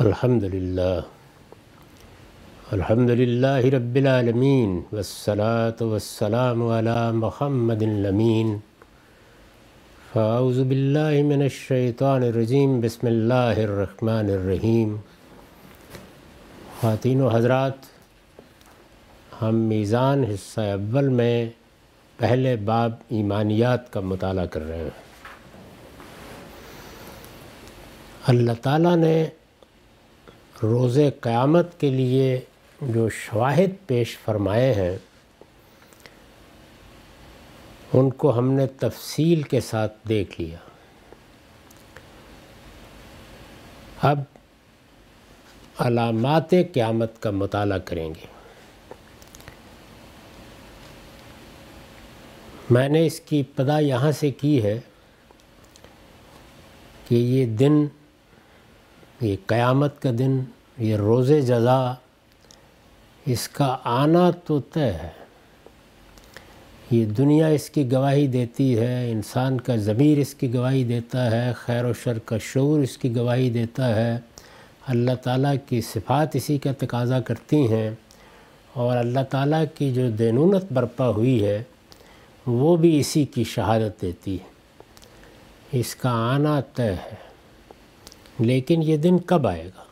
الحمد للہ۔ الحمد للہ رب العالمین۔ والصلاة والسلام على محمد الامین۔ فاعوذ باللہ من الشیطان الرجیم۔ بسم اللہ الرحمن الرحیم۔ خواتین و حضرات، ہم میزان حصہ اول میں پہلے باب ایمانیات کا مطالعہ کر رہے ہیں۔ اللہ تعالیٰ نے روز قیامت کے لیے جو شواہد پیش فرمائے ہیں، ان کو ہم نے تفصیل کے ساتھ دیکھ لیا۔ اب علامات قیامت کا مطالعہ کریں گے۔ میں نے اس کی ابتدا یہاں سے کی ہے کہ یہ دن یہ قیامت کا دن، یہ روز جزا، اس کا آنا تو طے ہے۔ یہ دنیا اس کی گواہی دیتی ہے، انسان کا ضمیر اس کی گواہی دیتا ہے، خیر و شر کا شعور اس کی گواہی دیتا ہے۔ اللہ تعالیٰ کی صفات اسی کا تقاضا کرتی ہیں اور اللہ تعالیٰ کی جو دینونت برپا ہوئی ہے، وہ بھی اسی کی شہادت دیتی ہے۔ اس کا آنا طے ہے۔ لیکن یہ دن کب آئے گا؟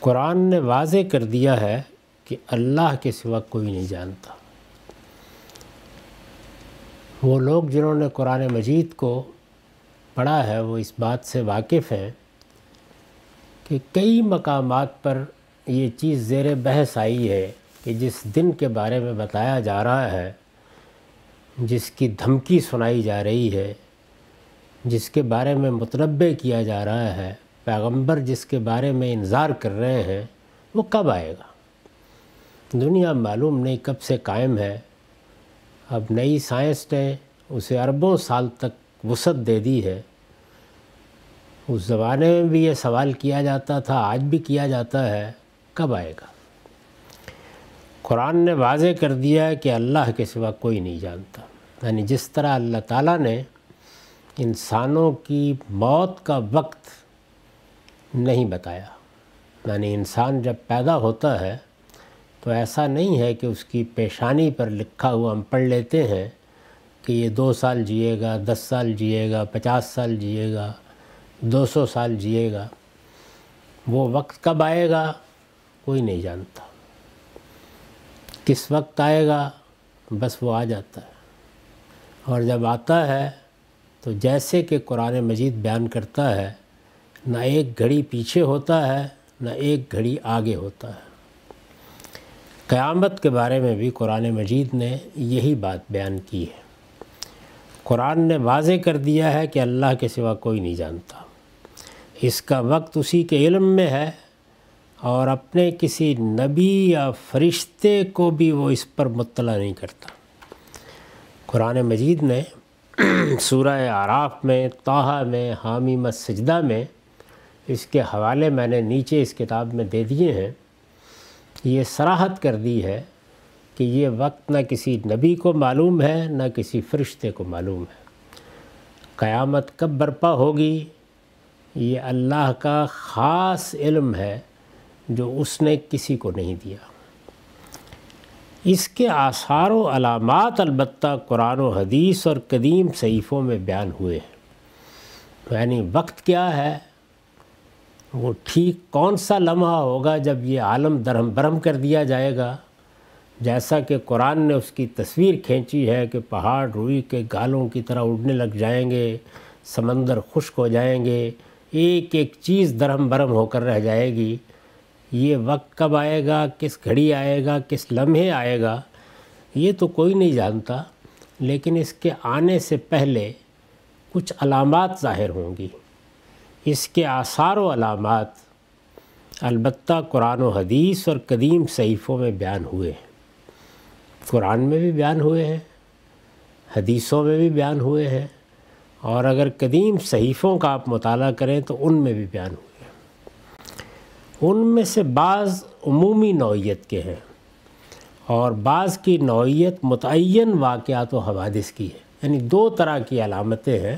قرآن نے واضح کر دیا ہے کہ اللہ کے سوا کوئی نہیں جانتا۔ وہ لوگ جنہوں نے قرآن مجید کو پڑھا ہے، وہ اس بات سے واقف ہیں کہ کئی مقامات پر یہ چیز زیر بحث آئی ہے کہ جس دن کے بارے میں بتایا جا رہا ہے، جس کی دھمکی سنائی جا رہی ہے جس کے بارے میں متنبع کیا جا رہا ہے، پیغمبر جس کے بارے میں انظار کر رہے ہیں، وہ کب آئے گا؟ دنیا معلوم نہیں کب سے قائم ہے۔ اب نئی سائنس نے اسے اربوں سال تک وسعت دے دی ہے۔ اس زمانے میں بھی یہ سوال کیا جاتا تھا، آج بھی کیا جاتا ہے، کب آئے گا؟ قرآن نے واضح کر دیا ہے کہ اللہ کے سوا کوئی نہیں جانتا۔ یعنی جس طرح اللہ تعالیٰ نے انسانوں کی موت کا وقت نہیں بتایا۔ یعنی انسان جب پیدا ہوتا ہے تو ایسا نہیں ہے کہ اس کی پیشانی پر لکھا ہوا ہم پڑھ لیتے ہیں کہ یہ دو سال جیے گا، دس سال جیے گا، پچاس سال جیے گا، دو سو سال جیے گا۔ وہ وقت کب آئے گا؟ کوئی نہیں جانتا۔ کس وقت آئے گا؟ بس وہ آ جاتا ہے۔ اور جب آتا ہے تو جیسے کہ قرآن مجید بیان کرتا ہے، نہ ایک گھڑی پیچھے ہوتا ہے، نہ ایک گھڑی آگے ہوتا ہے۔ قیامت کے بارے میں بھی قرآن مجید نے یہی بات بیان کی ہے۔ قرآن نے واضح کر دیا ہے کہ اللہ کے سوا کوئی نہیں جانتا۔ اس کا وقت اسی کے علم میں ہے اور اپنے کسی نبی یا فرشتے کو بھی وہ اس پر مطلع نہیں کرتا۔ قرآن مجید نے سورہ آراف میں توحہ میں، حامی مسجدہ میں اس کے حوالے میں نے نیچے اس کتاب میں دے دیے ہیں۔ یہ سراحت کر دی ہے کہ یہ وقت نہ کسی نبی کو معلوم ہے، نہ کسی فرشتے کو معلوم ہے۔ قیامت کب برپا ہوگی؟ یہ اللہ کا خاص علم ہے جو اس نے کسی کو نہیں دیا۔ اس کے آثار و علامات البتہ قرآن و حدیث اور قدیم صحیفوں میں بیان ہوئے ہیں۔ یعنی وقت کیا ہے؟ وہ ٹھیک کون سا لمحہ ہوگا جب یہ عالم درہم برہم کر دیا جائے گا؟ جیسا کہ قرآن نے اس کی تصویر کھینچی ہے کہ پہاڑ روئی کے گالوں کی طرح اڑنے لگ جائیں گے، سمندر خشک ہو جائیں گے، ایک ایک چیز درہم برہم ہو کر رہ جائے گی۔ یہ وقت کب آئے گا، کس گھڑی آئے گا، کس لمحے آئے گا، یہ تو کوئی نہیں جانتا، لیکن اس کے آنے سے پہلے کچھ علامات ظاہر ہوں گی۔ اس کے آثار و علامات البتہ قرآن و حدیث اور قدیم صحیفوں میں بیان ہوئے ہیں۔ قرآن میں بھی بیان ہوئے ہیں، حدیثوں میں بھی بیان ہوئے ہیں، اور اگر قدیم صحیفوں کا آپ مطالعہ کریں تو ان میں بھی بیان ہوئے ہیں۔ ان میں سے بعض عمومی نوعیت کے ہیں اور بعض کی نوعیت متعین واقعات و حوادث کی ہے۔ یعنی دو طرح کی علامتیں ہیں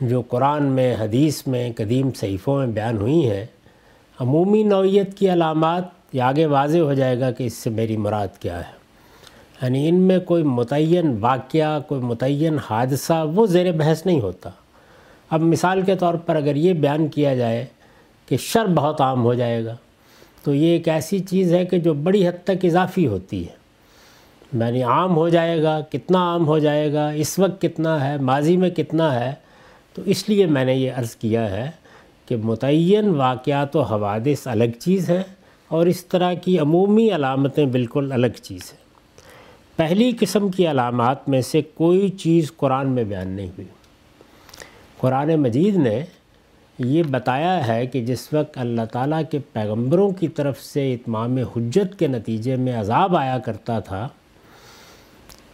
جو قرآن میں، حدیث میں، قدیم صحیفوں میں بیان ہوئی ہیں۔ عمومی نوعیت کی علامات، یہ آگے واضح ہو جائے گا کہ اس سے میری مراد کیا ہے۔ یعنی ان میں کوئی متعین واقعہ، کوئی متعین حادثہ، وہ زیر بحث نہیں ہوتا۔ اب مثال کے طور پر اگر یہ بیان کیا جائے کہ شر بہت عام ہو جائے گا۔ تو یہ ایک ایسی چیز ہے کہ جو بڑی حد تک اضافی ہوتی ہے۔ یعنی عام ہو جائے گا، کتنا عام ہو جائے گا، اس وقت کتنا ہے، ماضی میں کتنا ہے۔ تو اس لیے میں نے یہ عرض کیا ہے کہ متعین واقعات و حوادث الگ چیز ہے اور اس طرح کی عمومی علامتیں بالکل الگ چیز ہیں۔ پہلی قسم کی علامات میں سے کوئی چیز قرآن میں بیان نہیں ہوئی۔ قرآن مجید نے یہ بتایا ہے کہ جس وقت اللہ تعالیٰ کے پیغمبروں کی طرف سے اتمام حجت کے نتیجے میں عذاب آیا کرتا تھا،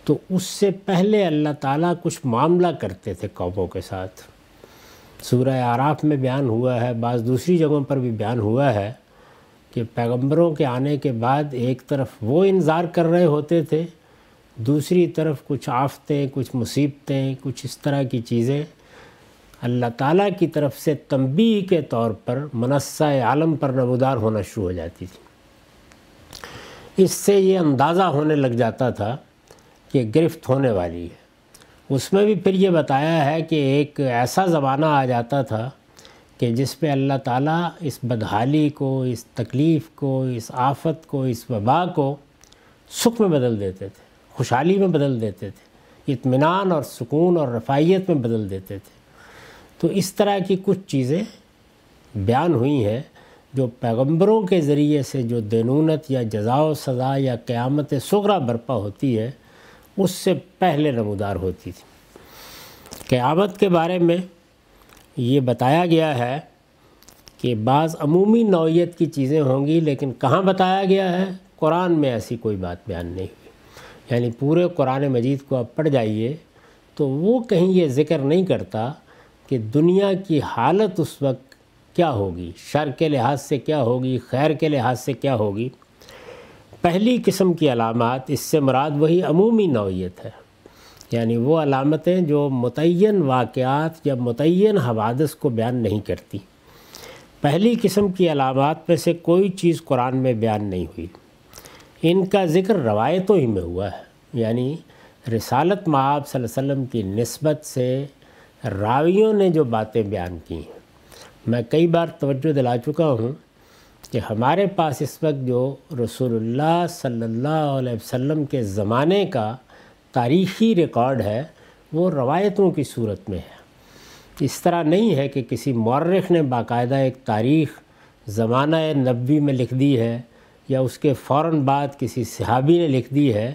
تو اس سے پہلے اللہ تعالیٰ کچھ معاملہ کرتے تھے قوموں کے ساتھ۔ سورہ آراف میں بیان ہوا ہے، بعض دوسری جگہوں پر بھی بیان ہوا ہے کہ پیغمبروں کے آنے کے بعد ایک طرف وہ انظار کر رہے ہوتے تھے، دوسری طرف کچھ آفتیں، کچھ مصیبتیں، کچھ اس طرح کی چیزیں۔ اللہ تعالیٰ کی طرف سے تنبیہ کے طور پر منصہ عالم پر نمودار ہونا شروع ہو جاتی تھی۔ اس سے یہ اندازہ ہونے لگ جاتا تھا کہ گرفت ہونے والی ہے۔ اس میں بھی پھر یہ بتایا ہے کہ ایک ایسا زمانہ آ جاتا تھا کہ جس پہ اللہ تعالیٰ اس بدحالی کو، اس تکلیف کو، اس آفت کو، اس وبا کو سکھ میں بدل دیتے تھے، خوشحالی میں بدل دیتے تھے، اطمینان اور سکون اور رفائیت میں بدل دیتے تھے۔ تو اس طرح کی کچھ چیزیں بیان ہوئی ہیں جو پیغمبروں کے ذریعے سے جو دینونت یا جزا و سزا یا قیامت سغرا برپا ہوتی ہے، اس سے پہلے نمودار ہوتی تھی۔ قیامت کے بارے میں یہ بتایا گیا ہے کہ بعض عمومی نوعیت کی چیزیں ہوں گی، لیکن کہاں بتایا گیا ہے؟ قرآن میں ایسی کوئی بات بیان نہیں ہوئی۔ یعنی پورے قرآن مجید کو آپ پڑھ جائیے تو وہ کہیں یہ ذکر نہیں کرتا کہ دنیا کی حالت اس وقت کیا ہوگی؟ شر کے لحاظ سے کیا ہوگی؟ خیر کے لحاظ سے کیا ہوگی؟ پہلی قسم کی علامات، اس سے مراد وہی عمومی نوعیت ہے۔ یعنی وہ علامتیں جو متعین واقعات یا متعین حوادث کو بیان نہیں کرتی۔ پہلی قسم کی علامات میں سے کوئی چیز قرآن میں بیان نہیں ہوئی۔ ان کا ذکر روایتوں ہی میں ہوا ہے۔ یعنی رسالت معاب صلی اللہ علیہ وسلم کی نسبت سے راویوں نے جو باتیں بیان کی ہیں، میں کئی بار توجہ دلا چکا ہوں کہ ہمارے پاس اس وقت جو رسول اللہ صلی اللہ علیہ وسلم کے زمانے کا تاریخی ریکارڈ ہے، وہ روایتوں کی صورت میں ہے۔ اس طرح نہیں ہے کہ کسی مورخ نے باقاعدہ ایک تاریخ زمانہ نبوی میں لکھ دی ہے یا اس کے فوراً بعد کسی صحابی نے لکھ دی ہے۔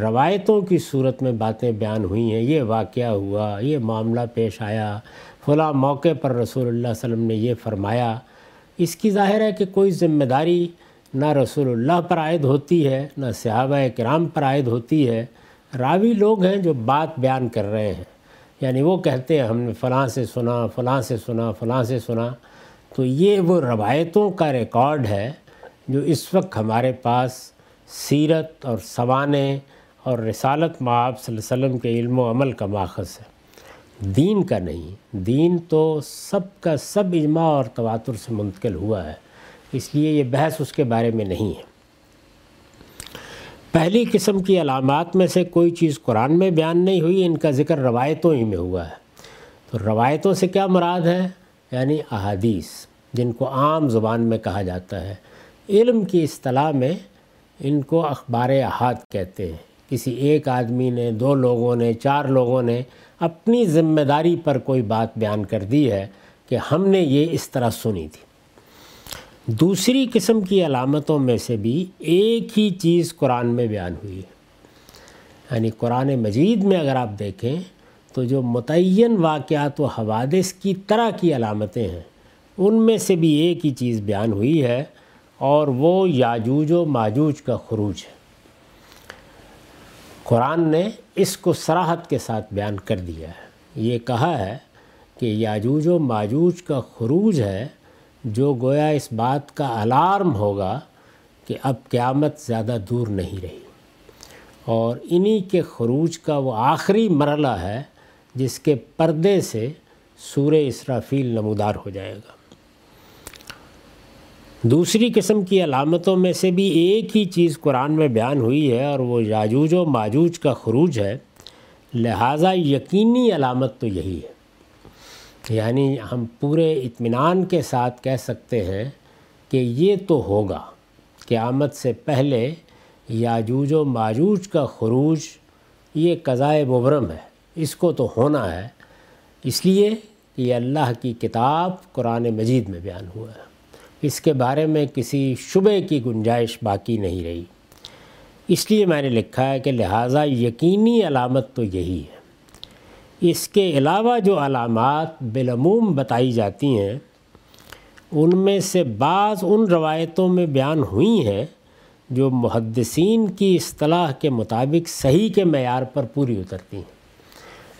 روایتوں کی صورت میں باتیں بیان ہوئی ہیں، یہ واقعہ ہوا، یہ معاملہ پیش آیا، فلاں موقع پر رسول اللہ علیہ وسلم نے یہ فرمایا، اس کی ظاہر ہے کہ کوئی ذمہ داری نہ رسول اللہ پر عائد ہوتی ہے، نہ صحابہ کرام پر عائد ہوتی ہے۔ راوی لوگ ہیں جو بات بیان کر رہے ہیں۔ یعنی وہ کہتے ہیں، ہم نے فلاں سے سنا، فلاں سے سنا، فلاں سے سنا۔ تو یہ وہ روایتوں کا ریکارڈ ہے جو اس وقت ہمارے پاس سیرت اور سوانے اور رسالت معاب صلی اللہ علیہ وسلم کے علم و عمل کا ماخذ ہے۔ دین کا نہیں، دین تو سب کا سب اجماع اور تواتر سے منتقل ہوا ہے، اس لیے یہ بحث اس کے بارے میں نہیں ہے۔ پہلی قسم کی علامات میں سے کوئی چیز قرآن میں بیان نہیں ہوئی، ان کا ذکر روایتوں ہی میں ہوا ہے۔ تو روایتوں سے کیا مراد ہے؟ یعنی احادیث، جن کو عام زبان میں کہا جاتا ہے۔ علم کی اصطلاح میں ان کو اخبار احاد کہتے ہیں۔ کسی ایک آدمی نے، دو لوگوں نے، چار لوگوں نے اپنی ذمہ داری پر کوئی بات بیان کر دی ہے کہ ہم نے یہ اس طرح سنی تھی۔ دوسری قسم کی علامتوں میں سے بھی ایک ہی چیز قرآن میں بیان ہوئی ہے۔ یعنی قرآن مجید میں اگر آپ دیکھیں تو جو متعین واقعات و حوادث کی طرح کی علامتیں ہیں، ان میں سے بھی ایک ہی چیز بیان ہوئی ہے اور وہ یاجوج و ماجوج کا خروج ہے۔ قرآن نے اس کو سراحت کے ساتھ بیان کر دیا ہے۔ یہ کہا ہے کہ یاجوج و ماجوج کا خروج ہے جو گویا اس بات کا الارم ہوگا کہ اب قیامت زیادہ دور نہیں رہی۔ اور انہی کے خروج کا وہ آخری مرحلہ ہے جس کے پردے سے سور اسرافیل نمودار ہو جائے گا۔ دوسری قسم کی علامتوں میں سے بھی ایک ہی چیز قرآن میں بیان ہوئی ہے اور وہ یاجوج و ماجوج کا خروج ہے۔ لہٰذا یقینی علامت تو یہی ہے۔ یعنی ہم پورے اطمینان کے ساتھ کہہ سکتے ہیں کہ یہ تو ہوگا۔ قیامت سے پہلے یاجوج و ماجوج کا خروج یہ قضائے مبرم ہے۔ اس کو تو ہونا ہے۔ اس لیے کہ یہ اللہ کی کتاب قرآن مجید میں بیان ہوا ہے۔ اس کے بارے میں کسی شبے کی گنجائش باقی نہیں رہی۔ اس لیے میں نے لکھا ہے کہ لہٰذا یقینی علامت تو یہی ہے۔ اس کے علاوہ جو علامات بالعموم بتائی جاتی ہیں، ان میں سے بعض ان روایتوں میں بیان ہوئی ہیں جو محدثین کی اصطلاح کے مطابق صحیح کے معیار پر پوری اترتی ہیں۔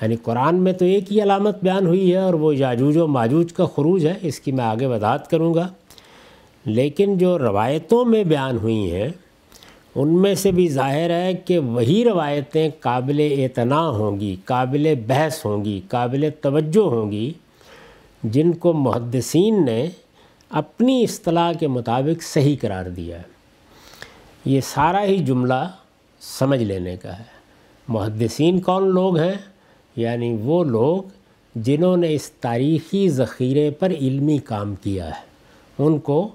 یعنی قرآن میں تو ایک ہی علامت بیان ہوئی ہے اور وہ یاجوج و ماجوج کا خروج ہے، اس کی میں آگے وضاحت کروں گا۔ لیکن جو روایتوں میں بیان ہوئی ہیں، ان میں سے بھی ظاہر ہے کہ وہی روایتیں قابل اعتنا ہوں گی، قابل بحث ہوں گی، قابل توجہ ہوں گی، جن کو محدثین نے اپنی اصطلاح کے مطابق صحیح قرار دیا ہے۔ یہ سارا ہی جملہ سمجھ لینے کا ہے۔ محدثین کون لوگ ہیں؟ یعنی وہ لوگ جنہوں نے اس تاریخی ذخیرے پر علمی کام کیا ہے۔ ان کو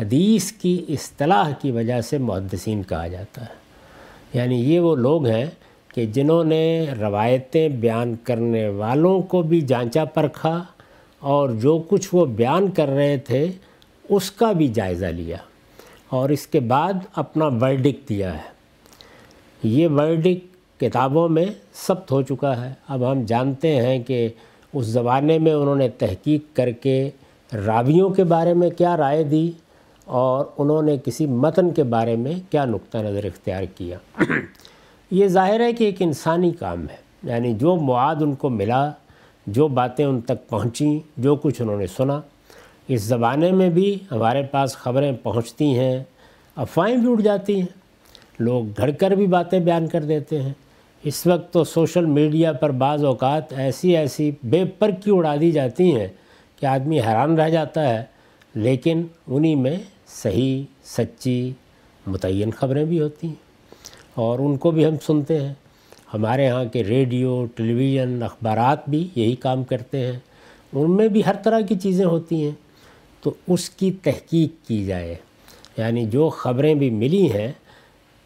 حدیث کی اصطلاح کی وجہ سے محدثین کہا جاتا ہے۔ یعنی یہ وہ لوگ ہیں کہ جنہوں نے روایتیں بیان کرنے والوں کو بھی جانچا پرکھا اور جو کچھ وہ بیان کر رہے تھے اس کا بھی جائزہ لیا اور اس کے بعد اپنا ورڈک دیا ہے۔ یہ ورڈک کتابوں میں ثبت ہو چکا ہے۔ اب ہم جانتے ہیں کہ اس زمانے میں انہوں نے تحقیق کر کے راویوں کے بارے میں کیا رائے دی۔ اور انہوں نے کسی متن کے بارے میں کیا نقطہ نظر اختیار کیا؟ یہ ظاہر ہے کہ ایک انسانی کام ہے یعنی جو مواد ان کو ملا، جو باتیں ان تک پہنچیں، جو کچھ انہوں نے سنا، اس زمانے میں بھی ہمارے پاس خبریں پہنچتی ہیں، افواہیں بھی اٹھ جاتی ہیں، لوگ گھڑ کر بھی باتیں بیان کر دیتے ہیں۔ اس وقت تو سوشل میڈیا پر بعض اوقات ایسی ایسی بے پر کی اڑا دی جاتی ہیں کہ آدمی حیران رہ جاتا ہے، لیکن انہی میں صحیح، سچی، متعین خبریں بھی ہوتی ہیں۔ اور ان کو بھی ہم سنتے ہیں۔ ہمارے ہاں کے ریڈیو ٹیلی ویژن اخبارات بھی یہی کام کرتے ہیں۔ ان میں بھی ہر طرح کی چیزیں ہوتی ہیں۔ تو اس کی تحقیق کی جائے۔ یعنی جو خبریں بھی ملی ہیں،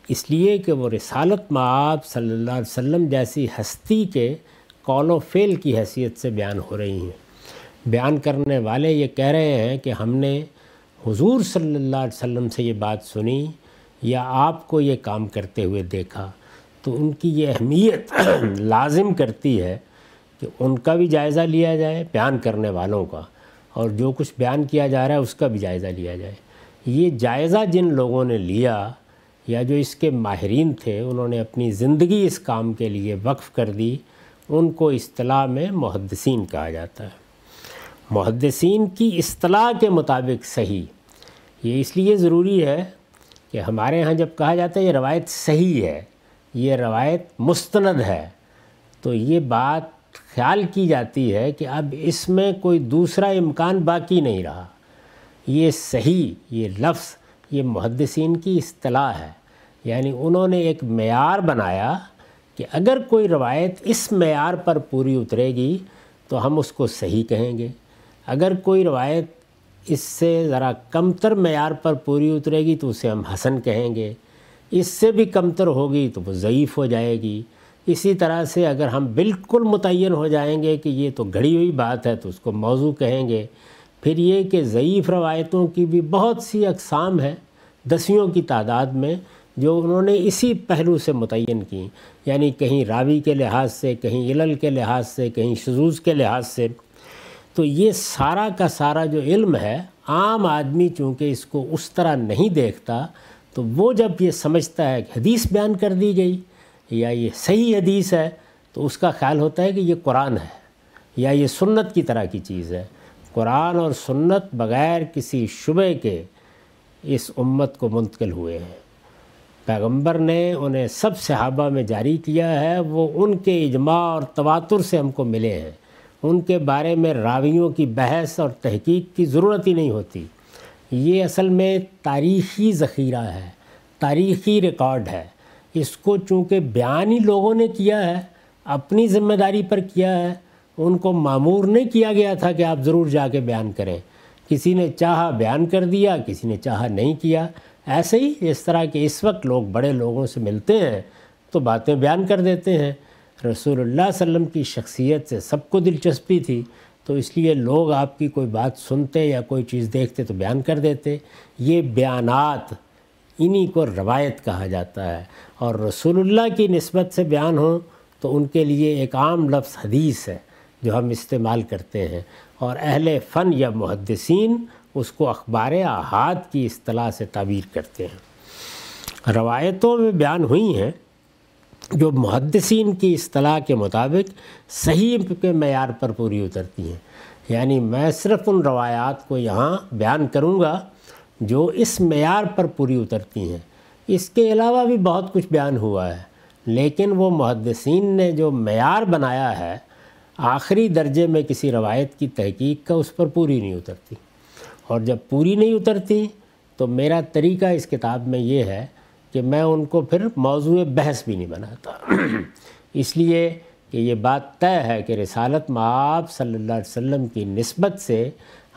اس لیے کہ وہ رسالت معاب صلی اللہ علیہ وسلم جیسی ہستی کے قول و فعل کی حیثیت سے بیان ہو رہی ہیں۔ بیان کرنے والے یہ کہہ رہے ہیں کہ ہم نے حضور صلی اللہ علیہ وسلم سے یہ بات سنی یا آپ کو یہ کام کرتے ہوئے دیکھا تو ان کی یہ اہمیت لازم کرتی ہے کہ ان کا بھی جائزہ لیا جائے بیان کرنے والوں کا اور جو کچھ بیان کیا جا رہا ہے اس کا بھی جائزہ لیا جائے۔ یہ جائزہ جن لوگوں نے لیا یا جو اس کے ماہرین تھے، انہوں نے اپنی زندگی اس کام کے لیے وقف کر دی، ان کو اصطلاح میں محدثین کہا جاتا ہے۔ محدثین کی اصطلاح کے مطابق صحیح۔ یہ اس لیے ضروری ہے کہ ہمارے ہاں جب کہا جاتا ہے یہ روایت صحیح ہے، یہ روایت مستند ہے، تو یہ بات خیال کی جاتی ہے کہ اب اس میں کوئی دوسرا امکان باقی نہیں رہا۔ یہ صحیح، یہ لفظ، یہ محدثین کی اصطلاح ہے۔ یعنی انہوں نے ایک معیار بنایا کہ اگر کوئی روایت اس معیار پر پوری اترے گی تو ہم اس کو صحیح کہیں گے۔ اگر کوئی روایت اس سے ذرا کمتر معیار پر پوری اترے گی تو اسے ہم حسن کہیں گے۔ اس سے بھی کمتر ہوگی تو وہ ضعیف ہو جائے گی۔ اسی طرح سے اگر ہم بالکل متعین ہو جائیں گے کہ یہ تو گھڑی ہوئی بات ہے تو اس کو موضوع کہیں گے۔ پھر یہ کہ ضعیف روایتوں کی بھی بہت سی اقسام ہیں دسیوں کی تعداد میں جو انہوں نے اسی پہلو سے متعین کی یعنی کہیں راوی کے لحاظ سے، کہیں علل کے لحاظ سے، کہیں شزوز کے لحاظ سے۔ تو یہ سارا کا سارا جو علم ہے، عام آدمی چونکہ اس کو اس طرح نہیں دیکھتا، تو وہ جب یہ سمجھتا ہے کہ حدیث بیان کر دی گئی یا یہ صحیح حدیث ہے، تو اس کا خیال ہوتا ہے کہ یہ قرآن ہے یا یہ سنت کی طرح کی چیز ہے۔ قرآن اور سنت بغیر کسی شبے کے اس امت کو منتقل ہوئے ہیں۔ پیغمبر نے انہیں سب صحابہ میں جاری کیا ہے، وہ ان کے اجماع اور تواتر سے ہم کو ملے ہیں۔ ان کے بارے میں راویوں کی بحث اور تحقیق کی ضرورت ہی نہیں ہوتی۔ یہ اصل میں تاریخی ذخیرہ ہے، تاریخی ریکارڈ ہے۔ اس کو چونکہ بیان ہی لوگوں نے کیا ہے، اپنی ذمہ داری پر کیا ہے، ان کو معمور نہیں کیا گیا تھا کہ آپ ضرور جا کے بیان کریں۔ کسی نے چاہا بیان کر دیا، کسی نے چاہا نہیں کیا۔ ایسے ہی اس طرح کہ اس وقت لوگ بڑے لوگوں سے ملتے ہیں تو باتیں بیان کر دیتے ہیں۔ رسول اللہ صلی اللہ علیہ وسلم کی شخصیت سے سب کو دلچسپی تھی، تو اس لیے لوگ آپ کی کوئی بات سنتے یا کوئی چیز دیکھتے تو بیان کر دیتے۔ یہ بیانات انہی کو روایت کہا جاتا ہے۔ اور رسول اللہ کی نسبت سے بیان ہوں تو ان کے لیے ایک عام لفظ حدیث ہے جو ہم استعمال کرتے ہیں۔ اور اہل فن یا محدثین اس کو اخبار احاد کی اصطلاح سے تعبیر کرتے ہیں۔ روایتوں میں بیان ہوئی ہیں جو محدثین کی اصطلاح کے مطابق صحیح کے معیار پر پوری اترتی ہیں۔ یعنی میں صرف ان روایات کو یہاں بیان کروں گا جو اس معیار پر پوری اترتی ہیں۔ اس کے علاوہ بھی بہت کچھ بیان ہوا ہے، لیکن وہ محدثین نے جو معیار بنایا ہے، آخری درجے میں کسی روایت کی تحقیق کا اس پر پوری نہیں اترتی۔ اور جب پوری نہیں اترتی، تو میرا طریقہ اس کتاب میں یہ ہے کہ میں ان کو پھر موضوع بحث بھی نہیں بناتا۔ اس لیے کہ یہ بات طے ہے کہ رسالت معاب صلی اللہ علیہ وسلم کی نسبت سے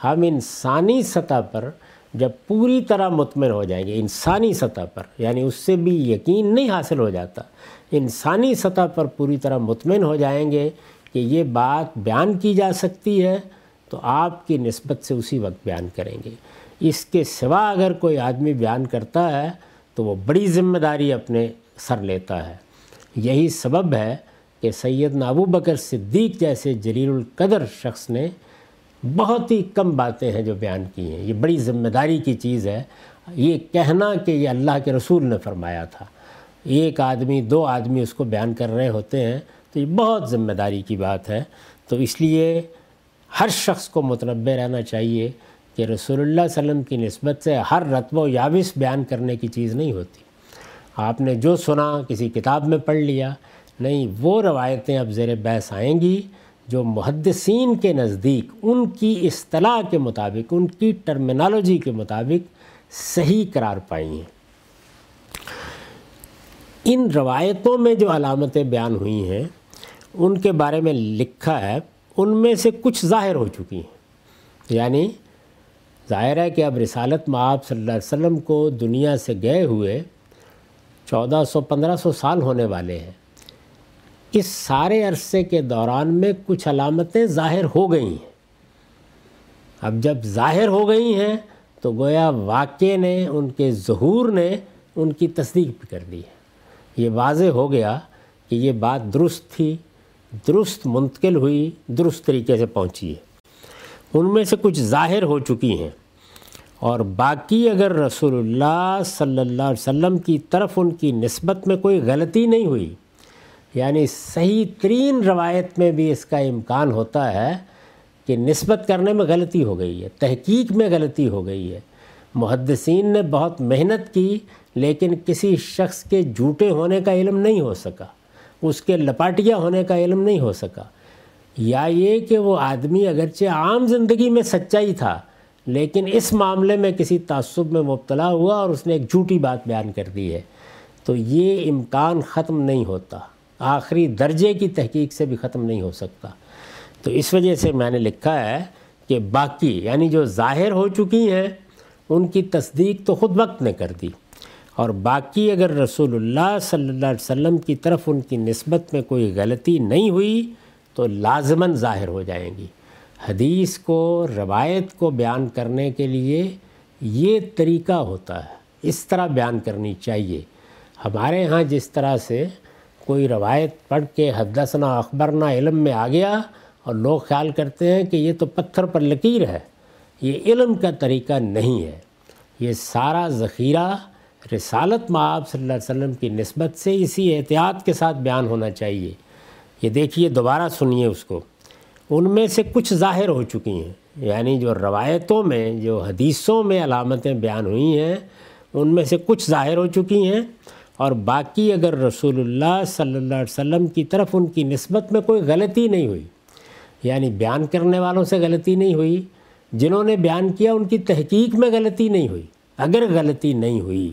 ہم انسانی سطح پر جب پوری طرح مطمئن ہو جائیں گے، انسانی سطح پر یعنی اس سے بھی یقین نہیں حاصل ہو جاتا، انسانی سطح پر پوری طرح مطمئن ہو جائیں گے کہ یہ بات بیان کی جا سکتی ہے، تو آپ کی نسبت سے اسی وقت بیان کریں گے۔ اس کے سوا اگر کوئی آدمی بیان کرتا ہے تو وہ بڑی ذمہ داری اپنے سر لیتا ہے۔ یہی سبب ہے کہ سید ابو بکر صدیق جیسے جلیل القدر شخص نے بہت ہی کم باتیں ہیں جو بیان کی ہیں۔ یہ بڑی ذمہ داری کی چیز ہے۔ یہ کہنا کہ یہ اللہ کے رسول نے فرمایا تھا۔ ایک آدمی، دو آدمی اس کو بیان کر رہے ہوتے ہیں تو یہ بہت ذمہ داری کی بات ہے۔ تو اس لیے ہر شخص کو متنبع رہنا چاہیے۔ کہ رسول اللہ صلی اللہ علیہ وسلم کی نسبت سے ہر رتب و یابس بیان کرنے کی چیز نہیں ہوتی۔ آپ نے جو سنا، کسی کتاب میں پڑھ لیا، نہیں، وہ روایتیں اب زیر بحث آئیں گی جو محدثین کے نزدیک، ان کی اصطلاح کے مطابق، ان کی ٹرمنالوجی کے مطابق صحیح قرار پائی ہیں۔ ان روایتوں میں جو علامتیں بیان ہوئی ہیں، ان کے بارے میں لکھا ہے، ان میں سے کچھ ظاہر ہو چکی ہیں۔ یعنی ظاہر ہے کہ اب رسالت معاب صلی اللہ علیہ وسلم کو دنیا سے گئے ہوئے چودہ سو، پندرہ سو سال ہونے والے ہیں۔ اس سارے عرصے کے دوران میں کچھ علامتیں ظاہر ہو گئی ہیں۔ اب جب ظاہر ہو گئی ہیں تو گویا واقع نے، ان کے ظہور نے ان کی تصدیق بھی کر دی ہے۔ یہ واضح ہو گیا کہ یہ بات درست تھی، درست منتقل ہوئی، درست طریقے سے پہنچی ہے۔ ان میں سے کچھ ظاہر ہو چکی ہیں۔ اور باقی اگر رسول اللہ صلی اللہ علیہ وسلم کی طرف ان کی نسبت میں کوئی غلطی نہیں ہوئی یعنی صحیح ترین روایت میں بھی اس کا امکان ہوتا ہے کہ نسبت کرنے میں غلطی ہو گئی ہے، تحقیق میں غلطی ہو گئی ہے۔ محدثین نے بہت محنت کی، لیکن کسی شخص کے جھوٹے ہونے کا علم نہیں ہو سکا، اس کے لپاٹیا ہونے کا علم نہیں ہو سکا۔ یا یہ کہ وہ آدمی اگرچہ عام زندگی میں سچائی تھا، لیکن اس معاملے میں کسی تعصب میں مبتلا ہوا اور اس نے ایک جھوٹی بات بیان کر دی ہے۔ تو یہ امکان ختم نہیں ہوتا۔ آخری درجے کی تحقیق سے بھی ختم نہیں ہو سکتا۔ تو اس وجہ سے میں نے لکھا ہے کہ باقی یعنی جو ظاہر ہو چکی ہیں، ان کی تصدیق تو خود وقت نے کر دی۔ اور باقی اگر رسول اللہ صلی اللہ علیہ وسلم کی طرف ان کی نسبت میں کوئی غلطی نہیں ہوئی تو لازماً ظاہر ہو جائیں گی۔ حدیث کو، روایت کو بیان کرنے کے لیے یہ طریقہ ہوتا ہے۔ اس طرح بیان کرنی چاہیے۔ ہمارے ہاں جس طرح سے کوئی روایت پڑھ کے حدثنا، اخبرنا، علم میں آ گیا اور لوگ خیال کرتے ہیں کہ یہ تو پتھر پر لکیر ہے۔ یہ علم کا طریقہ نہیں ہے۔ یہ سارا ذخیرہ رسالت معاب صلی اللہ علیہ وسلم کی نسبت سے اسی احتیاط کے ساتھ بیان ہونا چاہیے۔ یہ دیکھیے، دوبارہ سنیے اس کو۔ ان میں سے کچھ ظاہر ہو چکی ہیں۔ یعنی جو روایتوں میں، جو حدیثوں میں علامتیں بیان ہوئی ہیں، ان میں سے کچھ ظاہر ہو چکی ہیں۔ اور باقی اگر رسول اللہ صلی اللہ علیہ وسلم کی طرف ان کی نسبت میں کوئی غلطی نہیں ہوئی یعنی بیان کرنے والوں سے غلطی نہیں ہوئی، جنہوں نے بیان کیا ان کی تحقیق میں غلطی نہیں ہوئی۔ اگر غلطی نہیں ہوئی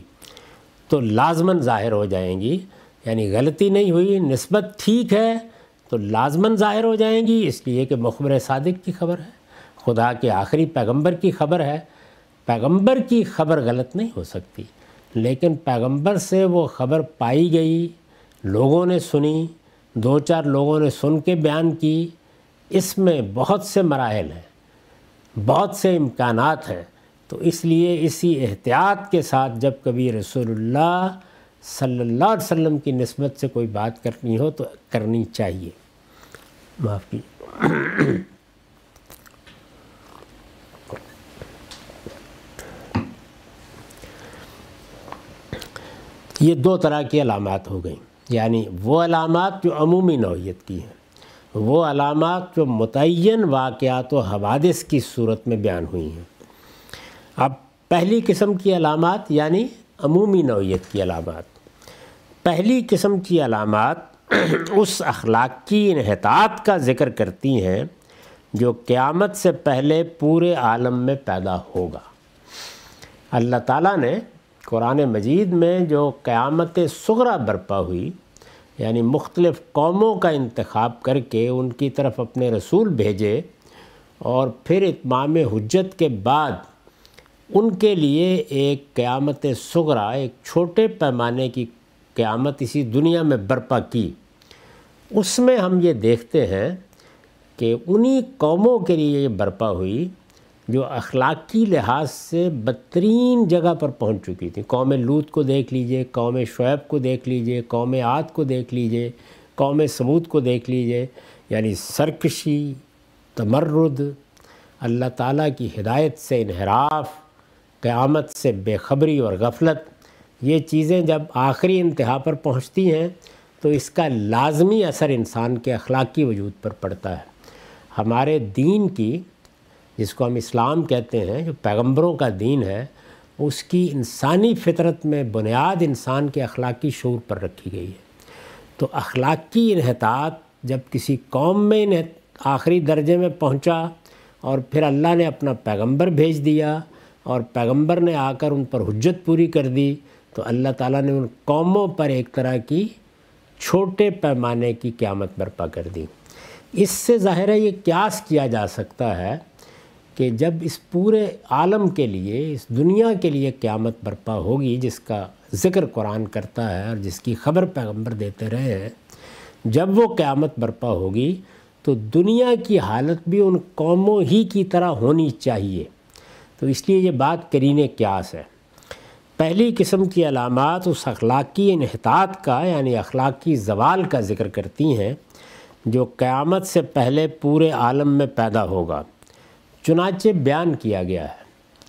تو لازماً ظاہر ہو جائیں گی۔ یعنی غلطی نہیں ہوئی، نسبت ٹھیک ہے تو لازماً ظاہر ہو جائیں گی۔ اس لیے کہ مخبر صادق کی خبر ہے۔ خدا کے آخری پیغمبر کی خبر ہے۔ پیغمبر کی خبر غلط نہیں ہو سکتی۔ لیکن پیغمبر سے وہ خبر پائی گئی، لوگوں نے سنی، دو چار لوگوں نے سن کے بیان کی۔ اس میں بہت سے مراحل ہیں، بہت سے امکانات ہیں۔ تو اس لیے اسی احتیاط کے ساتھ جب کبھی رسول اللہ صلی اللہ علیہ وسلم کی نسبت سے کوئی بات کرنی ہو تو کرنی چاہیے۔ معاف کی یہ دو طرح کی علامات ہو گئیں۔ یعنی وہ علامات جو عمومی نوعیت کی ہیں، وہ علامات جو متعین واقعات و حوادث کی صورت میں بیان ہوئی ہیں۔ اب پہلی قسم کی علامات یعنی عمومی نوعیت کی علامات۔ پہلی قسم کی علامات اس اخلاق کی انحطاط کا ذکر کرتی ہیں جو قیامت سے پہلے پورے عالم میں پیدا ہوگا۔ اللہ تعالیٰ نے قرآن مجید میں جو قیامت سغرا برپا ہوئی یعنی مختلف قوموں کا انتخاب کر کے ان کی طرف اپنے رسول بھیجے اور پھر اتمام حجت کے بعد ان کے لیے ایک قیامت سغرا ایک چھوٹے پیمانے کی قیامت اسی دنیا میں برپا کی۔ اس میں ہم یہ دیکھتے ہیں کہ انہی قوموں کے لیے یہ برپا ہوئی جو اخلاقی لحاظ سے بدترین جگہ پر پہنچ چکی تھی قوم لوت کو دیکھ لیجیے، قوم شعیب کو دیکھ لیجیے، قوم عاد کو دیکھ لیجیے، قوم سمود کو دیکھ لیجیے یعنی سرکشی، تمرد، اللہ تعالیٰ کی ہدایت سے انحراف، قیامت سے بے خبری اور غفلت، یہ چیزیں جب آخری انتہا پر پہنچتی ہیں تو اس کا لازمی اثر انسان کے اخلاقی وجود پر پڑتا ہے۔ ہمارے دین کی، جس کو ہم اسلام کہتے ہیں، جو پیغمبروں کا دین ہے، اس کی انسانی فطرت میں بنیاد انسان کے اخلاقی شعور پر رکھی گئی ہے۔ تو اخلاقی انحطاط جب کسی قوم میں آخری درجے میں پہنچا اور پھر اللہ نے اپنا پیغمبر بھیج دیا اور پیغمبر نے آ کر ان پر حجت پوری کر دی، تو اللہ تعالیٰ نے ان قوموں پر ایک طرح کی چھوٹے پیمانے کی قیامت برپا کر دی۔ اس سے ظاہر ہے، یہ قیاس کیا جا سکتا ہے کہ جب اس پورے عالم کے لیے، اس دنیا کے لیے قیامت برپا ہوگی، جس کا ذکر قرآن کرتا ہے اور جس کی خبر پیغمبر دیتے رہے ہیں، جب وہ قیامت برپا ہوگی تو دنیا کی حالت بھی ان قوموں ہی کی طرح ہونی چاہیے۔ تو اس لیے یہ بات کرین قیاس ہے۔ پہلی قسم کی علامات اس اخلاقی انحطاط کا یعنی اخلاقی زوال کا ذکر کرتی ہیں، جو قیامت سے پہلے پورے عالم میں پیدا ہوگا۔ چنانچہ بیان کیا گیا ہے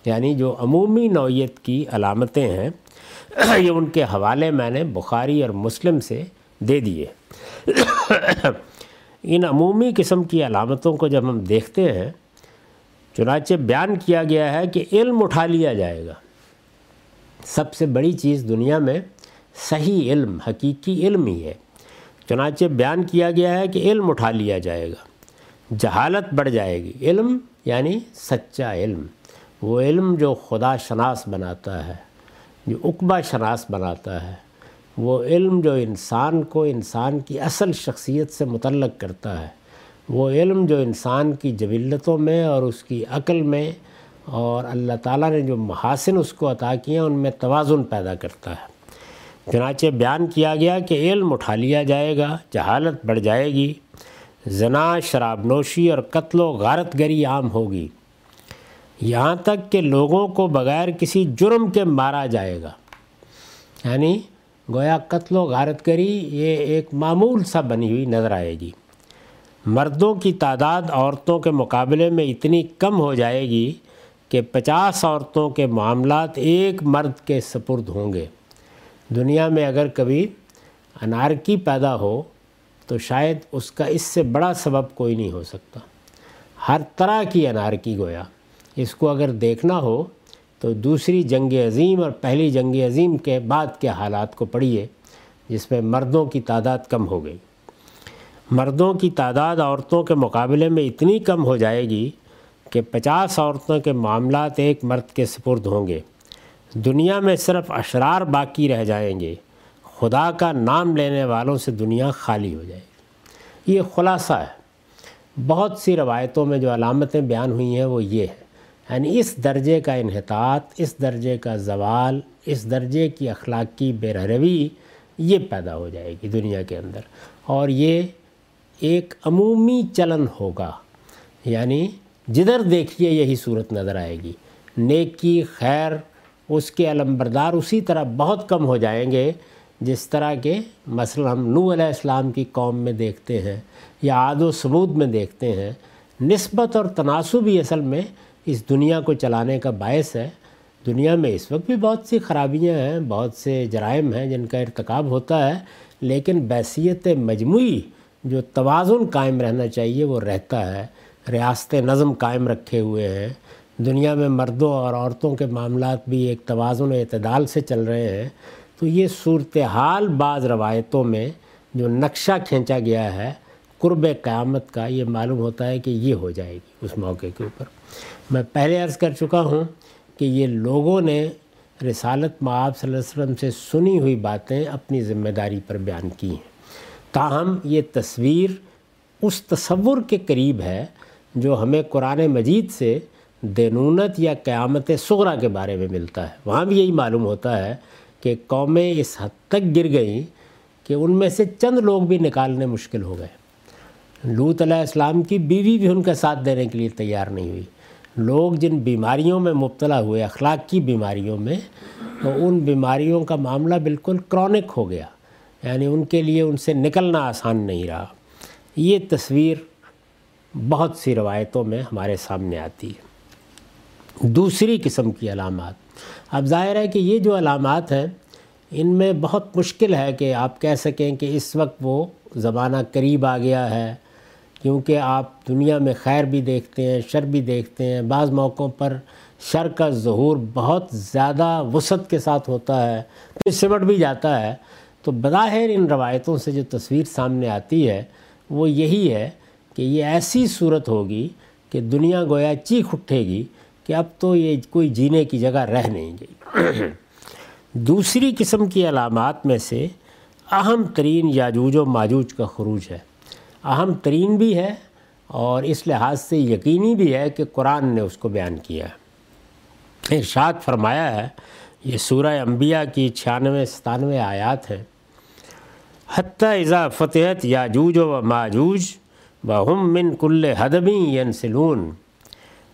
یعنی جو عمومی نوعیت کی علامتیں ہیں، یہ ان کے حوالے میں نے بخاری اور مسلم سے دے دیے۔ ان عمومی قسم کی علامتوں کو جب ہم دیکھتے ہیں، چنانچہ بیان کیا گیا ہے کہ علم اٹھا لیا جائے گا۔ سب سے بڑی چیز دنیا میں صحیح علم، حقیقی علم ہی ہے۔ چنانچہ بیان کیا گیا ہے کہ علم اٹھا لیا جائے گا۔ جہالت بڑھ جائے گی۔ علم یعنی سچا علم۔ وہ علم جو خدا شناس بناتا ہے، جو اقبا شناس بناتا ہے، وہ علم جو انسان کو انسان کی اصل شخصیت سے متعلق کرتا ہے۔ وہ علم جو انسان کی جبلتوں میں اور اس کی عقل میں اور اللہ تعالیٰ نے جو محاسن اس کو عطا کیے ہیں، ان میں توازن پیدا کرتا ہے۔ چنانچہ بیان کیا گیا کہ علم اٹھا لیا جائے گا، جہالت بڑھ جائے گی، زنا، شراب نوشی اور قتل و غارت گری عام ہوگی۔ یہاں تک کہ لوگوں کو بغیر کسی جرم کے مارا جائے گا۔ یعنی گویا قتل و غارت گری یہ ایک معمول سا بنی ہوئی نظر آئے گی۔ مردوں کی تعداد عورتوں کے مقابلے میں اتنی کم ہو جائے گی کہ پچاس عورتوں کے معاملات ایک مرد کے سپرد ہوں گے۔ دنیا میں اگر کبھی انارکی پیدا ہو، تو شاید اس کا اس سے بڑا سبب کوئی نہیں ہو سکتا۔ ہر طرح کی انارکی گویا۔ اس کو اگر دیکھنا ہو، تو دوسری جنگ عظیم اور پہلی جنگ عظیم کے بعد کے حالات کو پڑھیے، جس میں مردوں کی تعداد کم ہو گئی۔ مردوں کی تعداد عورتوں کے مقابلے میں اتنی کم ہو جائے گی کہ پچاس عورتوں کے معاملات ایک مرد کے سپرد ہوں گے۔ دنیا میں صرف اشرار باقی رہ جائیں گے۔ خدا کا نام لینے والوں سے دنیا خالی ہو جائے گی۔ یہ خلاصہ ہے۔ بہت سی روایتوں میں جو علامتیں بیان ہوئی ہیں وہ یہ ہے یعنی اس درجے کا انحطاط، اس درجے کا زوال، اس درجے کی اخلاقی بے روی یہ پیدا ہو جائے گی دنیا کے اندر۔ اور یہ ایک عمومی چلن ہوگا۔ یعنی جدھر دیکھیے یہی صورت نظر آئے گی۔ نیکی، خیر، اس کے علمبردار اسی طرح بہت کم ہو جائیں گے جس طرح کے مثلا ہم نو علیہ السلام کی قوم میں دیکھتے ہیں یا عاد و سمود میں دیکھتے ہیں۔ نسبت اور تناسب ہی اصل میں اس دنیا کو چلانے کا باعث ہے۔ دنیا میں اس وقت بھی بہت سی خرابیاں ہیں، بہت سے جرائم ہیں جن کا ارتکاب ہوتا ہے، لیکن بیسیت مجموعی جو توازن قائم رہنا چاہیے وہ رہتا ہے۔ ریاست نظم قائم رکھے ہوئے ہیں۔ دنیا میں مردوں اور عورتوں کے معاملات بھی ایک توازن و اعتدال سے چل رہے ہیں۔ تو یہ صورتحال بعض روایتوں میں جو نقشہ کھینچا گیا ہے، قرب قیامت کا، یہ معلوم ہوتا ہے کہ یہ ہو جائے گی اس موقع کے اوپر۔ میں پہلے عرض کر چکا ہوں کہ یہ لوگوں نے رسالت معاب صلی اللہ علیہ وسلم سے سنی ہوئی باتیں اپنی ذمہ داری پر بیان کی ہیں۔ تاہم، یہ تصویر اس تصور کے قریب ہے جو ہمیں قرآن مجید سے دینونت یا قیامت سغرا کے بارے میں ملتا ہے۔ وہاں بھی یہی معلوم ہوتا ہے کہ قومیں اس حد تک گر گئیں کہ ان میں سے چند لوگ بھی نکالنے مشکل ہو گئے۔ لوت علیہ السلام کی بیوی بھی ان کا ساتھ دینے کے لیے تیار نہیں ہوئی۔ لوگ جن بیماریوں میں مبتلا ہوئے، اخلاق کی بیماریوں میں، تو ان بیماریوں کا معاملہ بالکل کرونک ہو گیا۔ یعنی ان کے لیے ان سے نکلنا آسان نہیں رہا۔ یہ تصویر بہت سی روایتوں میں ہمارے سامنے آتی ہے۔ دوسری قسم کی علامات۔ اب ظاہر ہے کہ یہ جو علامات ہیں، ان میں بہت مشکل ہے کہ آپ کہہ سکیں کہ اس وقت وہ زمانہ قریب آ گیا ہے، کیونکہ آپ دنیا میں خیر بھی دیکھتے ہیں، شر بھی دیکھتے ہیں۔ بعض موقعوں پر شر کا ظہور بہت زیادہ وسعت کے ساتھ ہوتا ہے پھر سمٹ بھی جاتا ہے۔ تو بظاہر ان روایتوں سے جو تصویر سامنے آتی ہے، وہ یہی ہے کہ یہ ایسی صورت ہوگی کہ دنیا گویا چیخ اٹھے گی کہ اب تو یہ کوئی جینے کی جگہ رہ نہیں گئی۔ دوسری قسم کی علامات میں سے اہم ترین یاجوج و ماجوج کا خروج ہے۔ اہم ترین بھی ہے اور اس لحاظ سے یقینی بھی ہے کہ قرآن نے اس کو بیان کیا ہے۔ ارشاد فرمایا ہے، یہ سورہ انبیاء کی چھیانوے، ستانوے آیات ہیں۔ حتیٰ اذا فتحت یاجوج و ماجوج و ہم من کل حدبی ینسلون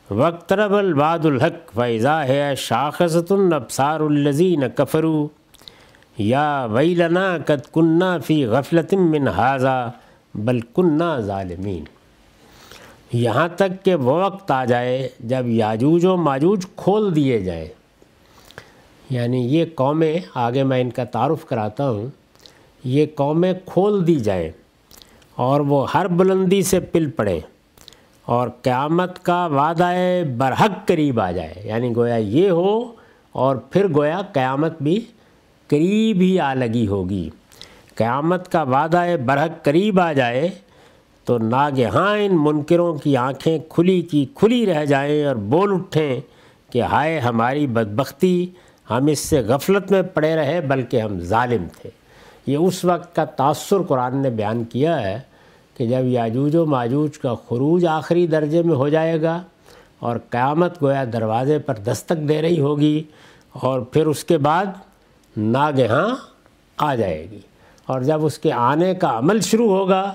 وقترب الباد الحق فضا ہے شاخصۃ البصار الزین کفرو یا ویلنا قد کنہ فی غفلت من حاضہ بلکنہ ظالمین یہاں تک کہ وہ وقت آ جائے جب یاجوج و ماجوج کھول دیے جائیں یعنی یہ قومیں، آگے میں ان کا تعارف کراتا ہوں، یہ قومیں کھول دی جائیں۔ اور وہ ہر بلندی سے پل پڑیں اور قیامت کا وعدہ برحق قریب آ جائے۔ یعنی گویا یہ ہو اور پھر گویا قیامت بھی قریب ہی آ لگی ہوگی۔ قیامت کا وعدہ برحق قریب آ جائے تو ناگہاں ان منکروں کی آنکھیں کھلی کی کھلی رہ جائیں اور بول اٹھیں کہ ہائے ہماری بدبختی، ہم اس سے غفلت میں پڑے رہے بلکہ ہم ظالم تھے۔ یہ اس وقت کا تاثر قرآن نے بیان کیا ہے۔ کہ جب یاجوج و ماجوج کا خروج آخری درجے میں ہو جائے گا اور قیامت گویا دروازے پر دستک دے رہی ہوگی اور پھر اس کے بعد ناگہاں آ جائے گی۔ اور جب اس کے آنے کا عمل شروع ہوگا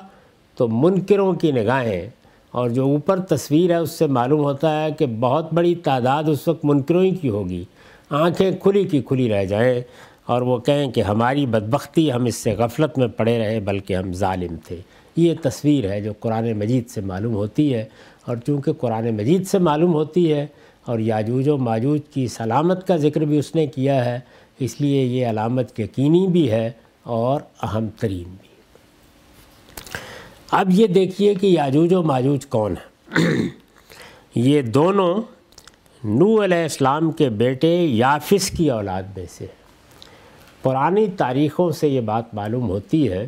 تو منکروں کی نگاہیں اور جو اوپر تصویر ہے اس سے معلوم ہوتا ہے کہ بہت بڑی تعداد اس وقت منکروں ہی کی ہوگی۔ آنکھیں کھلی کی کھلی رہ جائیں اور وہ کہیں کہ ہماری بدبختی ہم اس سے غفلت میں پڑے رہے بلکہ ہم ظالم تھے۔ یہ تصویر ہے جو قرآن مجید سے معلوم ہوتی ہے اور چونکہ قرآن مجید سے معلوم ہوتی ہے اور یاجوج و ماجوج کی سلامت کا ذکر بھی اس نے کیا ہے، اس لیے یہ علامت یقینی بھی ہے اور اہم ترین بھی۔ اب یہ دیکھیے کہ یاجوج و ماجوج کون ہے یہ دونوں نو علیہ السلام کے بیٹے یافس کی اولاد میں سے پرانی تاریخوں سے یہ بات معلوم ہوتی ہے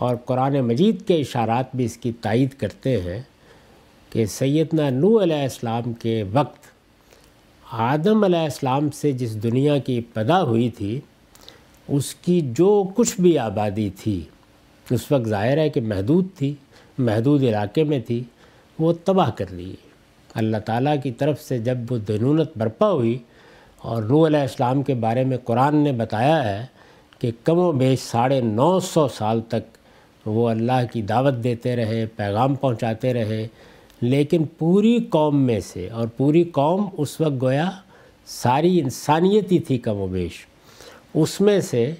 اور قرآن مجید کے اشارات بھی اس کی تائید کرتے ہیں کہ سیدنا نو علیہ السلام کے وقت آدم علیہ السلام سے جس دنیا کی ابتدا ہوئی تھی، اس کی جو کچھ بھی آبادی تھی، اس وقت ظاہر ہے کہ محدود تھی، محدود علاقے میں تھی، وہ تباہ کر لی۔ اللہ تعالیٰ کی طرف سے جب وہ دنونت برپا ہوئی اور نو علیہ السلام کے بارے میں قرآن نے بتایا ہے کہ کم و بیش ساڑھے نو سو سال تک وہ اللہ کی دعوت دیتے رہے، پیغام پہنچاتے رہے۔ لیکن پوری قوم میں سے، اور پوری قوم اس وقت گویا ساری انسانیت ہی تھی کم و بیش۔ اس میں سے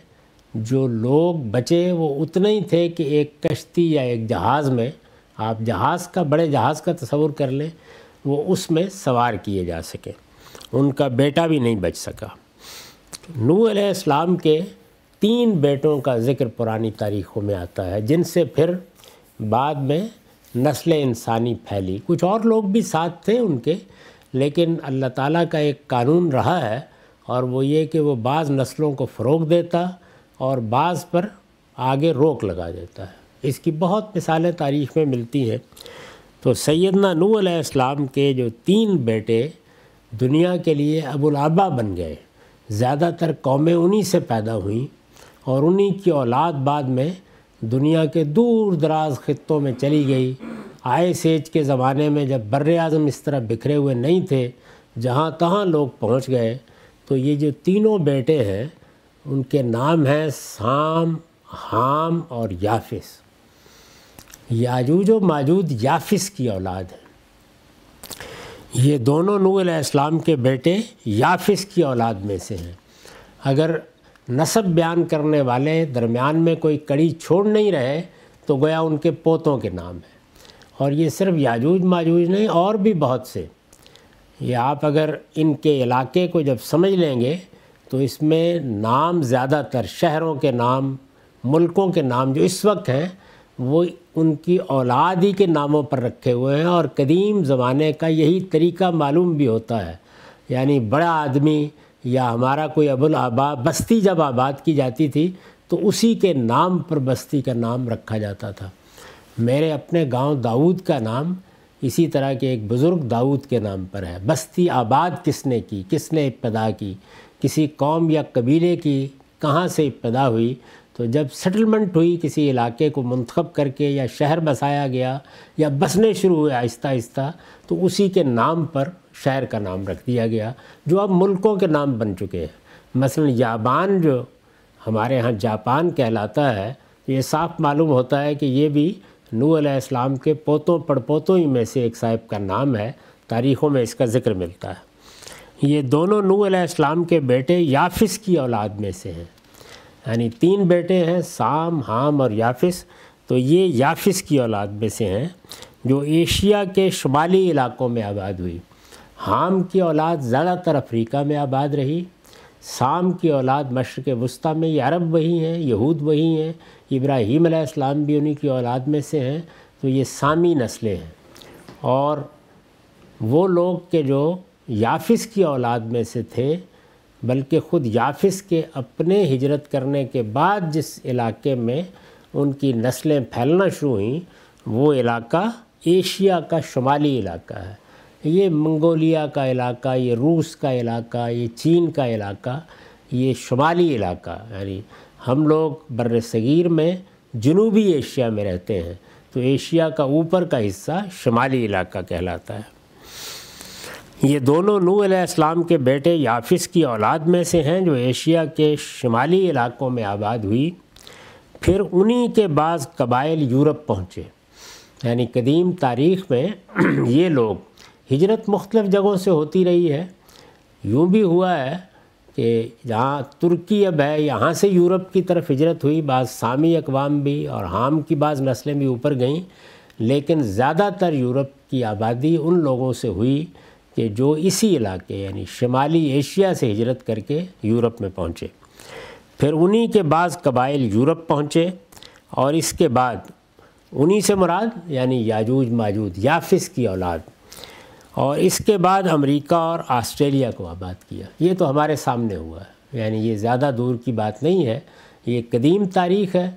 جو لوگ بچے وہ اتنے ہی تھے کہ ایک کشتی یا ایک جہاز میں آپ جہاز کا، بڑے جہاز کا تصور کر لیں، وہ اس میں سوار کیے جا سکیں ان کا بیٹا بھی نہیں بچ سکا۔ نو علیہ السلام کے تین بیٹوں کا ذکر پرانی تاریخوں میں آتا ہے، جن سے پھر بعد میں نسل انسانی پھیلی۔ کچھ اور لوگ بھی ساتھ تھے ان کے، لیکن اللہ تعالیٰ کا ایک قانون رہا ہے اور وہ یہ کہ وہ بعض نسلوں کو فروغ دیتا اور بعض پر آگے روک لگا دیتا ہے۔ اس کی بہت مثالیں تاریخ میں ملتی ہیں۔ تو سیدنا نو علیہ السلام کے جو تین بیٹے دنیا کے لیے ابو العبا بن گئے۔ زیادہ تر قومیں انہی سے پیدا ہوئیں۔ اور انہی کی اولاد بعد میں دنیا کے دور دراز خطوں میں چلی گئی۔ آئے سیج کے زمانے میں جب بر اعظم اس طرح بکھرے ہوئے نہیں تھے، جہاں تہاں لوگ پہنچ گئے، تو یہ جو تینوں بیٹے ہیں، ان کے نام ہیں سام، حام اور یافس۔ یاجوج و ماجود یافس کی اولاد ہے یہ دونوں نو علیہ السلام کے بیٹے یافس کی اولاد میں سے ہیں۔ اگر نصب بیان کرنے والے درمیان میں کوئی کڑی چھوڑ نہیں رہے، تو گویا ان کے پوتوں کے نام ہیں۔ اور یہ صرف یاجوج ماجوج نہیں، اور بھی بہت سے۔ یہ آپ اگر ان کے علاقے کو جب سمجھ لیں گے، تو اس میں نام زیادہ تر شہروں کے نام، ملکوں کے نام جو اس وقت ہیں، وہ ان کی اولاد ہی کے ناموں پر رکھے ہوئے ہیں۔ اور قدیم زمانے کا یہی طریقہ معلوم بھی ہوتا ہے۔ یعنی بڑا آدمی یا ہمارا کوئی ابوالآبا بستی جب آباد کی جاتی تھی تو اسی کے نام پر بستی کا نام رکھا جاتا تھا۔ میرے اپنے گاؤں داود کا نام اسی طرح کے ایک بزرگ داود کے نام پر ہے۔ بستی آباد کس نے کی؟ کس نے ابتدا کی؟ کسی قوم یا قبیلے کی کہاں سے ابتدا ہوئی؟ تو جب سیٹلمنٹ ہوئی، کسی علاقے کو منتخب کر کے یا شہر بسایا گیا یا بسنے شروع ہوئے آہستہ آہستہ، تو اسی کے نام پر شہر کا نام رکھ دیا گیا، جو اب ملکوں کے نام بن چکے ہیں۔ مثلا یابان جو ہمارے ہاں جاپان کہلاتا ہے یہ صاف معلوم ہوتا ہے کہ یہ بھی نو علیہ السلام کے پوتوں پڑ پوتوں ہی میں سے ایک صاحب کا نام ہے۔ تاریخوں میں اس کا ذکر ملتا ہے۔ یہ دونوں نو علیہ السلام کے بیٹے یافس کی اولاد میں سے ہیں۔ یعنی تین بیٹے ہیں، سام، حام اور یافس تو یہ یافس کی اولاد میں سے ہیں، جو ایشیا کے شمالی علاقوں میں آباد ہوئی۔ حام کی اولاد زیادہ تر افریقہ میں آباد رہی۔ سام کی اولاد مشرق وسطیٰ میں، یہ عرب وہی ہیں، یہود وہی ہیں، ابراہیم علیہ السلام بھی انہی کی اولاد میں سے ہیں، تو یہ سامی نسلیں ہیں۔ اور وہ لوگ کے جو یافس کی اولاد میں سے تھے، بلکہ خود یافس کے اپنے ہجرت کرنے کے بعد جس علاقے میں ان کی نسلیں پھیلنا شروع ہوئیں، وہ علاقہ ایشیا کا شمالی علاقہ ہے۔ یہ منگولیا کا علاقہ، یہ روس کا علاقہ، یہ چین کا علاقہ، یہ شمالی علاقہ یعنی ہم لوگ بر صغیر میں جنوبی ایشیا میں رہتے ہیں، تو ایشیا کا اوپر کا حصہ شمالی علاقہ کہلاتا ہے۔ یہ دونوں نو علیہ السلام کے بیٹے یافس کی اولاد میں سے ہیں جو ایشیا کے شمالی علاقوں میں آباد ہوئی، پھر انہی کے بعض قبائل یورپ پہنچے۔ یعنی قدیم تاریخ میں یہ لوگ ہجرت مختلف جگہوں سے ہوتی رہی ہے۔ یوں بھی ہوا ہے کہ جہاں ترکی اب ہے، یہاں سے یورپ کی طرف ہجرت ہوئی، بعض سامی اقوام بھی اور حام کی بعض نسلیں بھی اوپر گئیں۔ لیکن زیادہ تر یورپ کی آبادی ان لوگوں سے ہوئی کہ جو اسی علاقے یعنی شمالی ایشیا سے ہجرت کر کے یورپ میں پہنچے۔ پھر انہی کے بعض قبائل یورپ پہنچے اور اس کے بعد انہی سے مراد یعنی یاجوج ماجود یافس کی اولاد۔ اور اس کے بعد امریکہ اور آسٹریلیا کو آباد کیا۔ یہ تو ہمارے سامنے ہوا۔ ہے یعنی یہ زیادہ دور کی بات نہیں ہے۔ یہ قدیم تاریخ ہے۔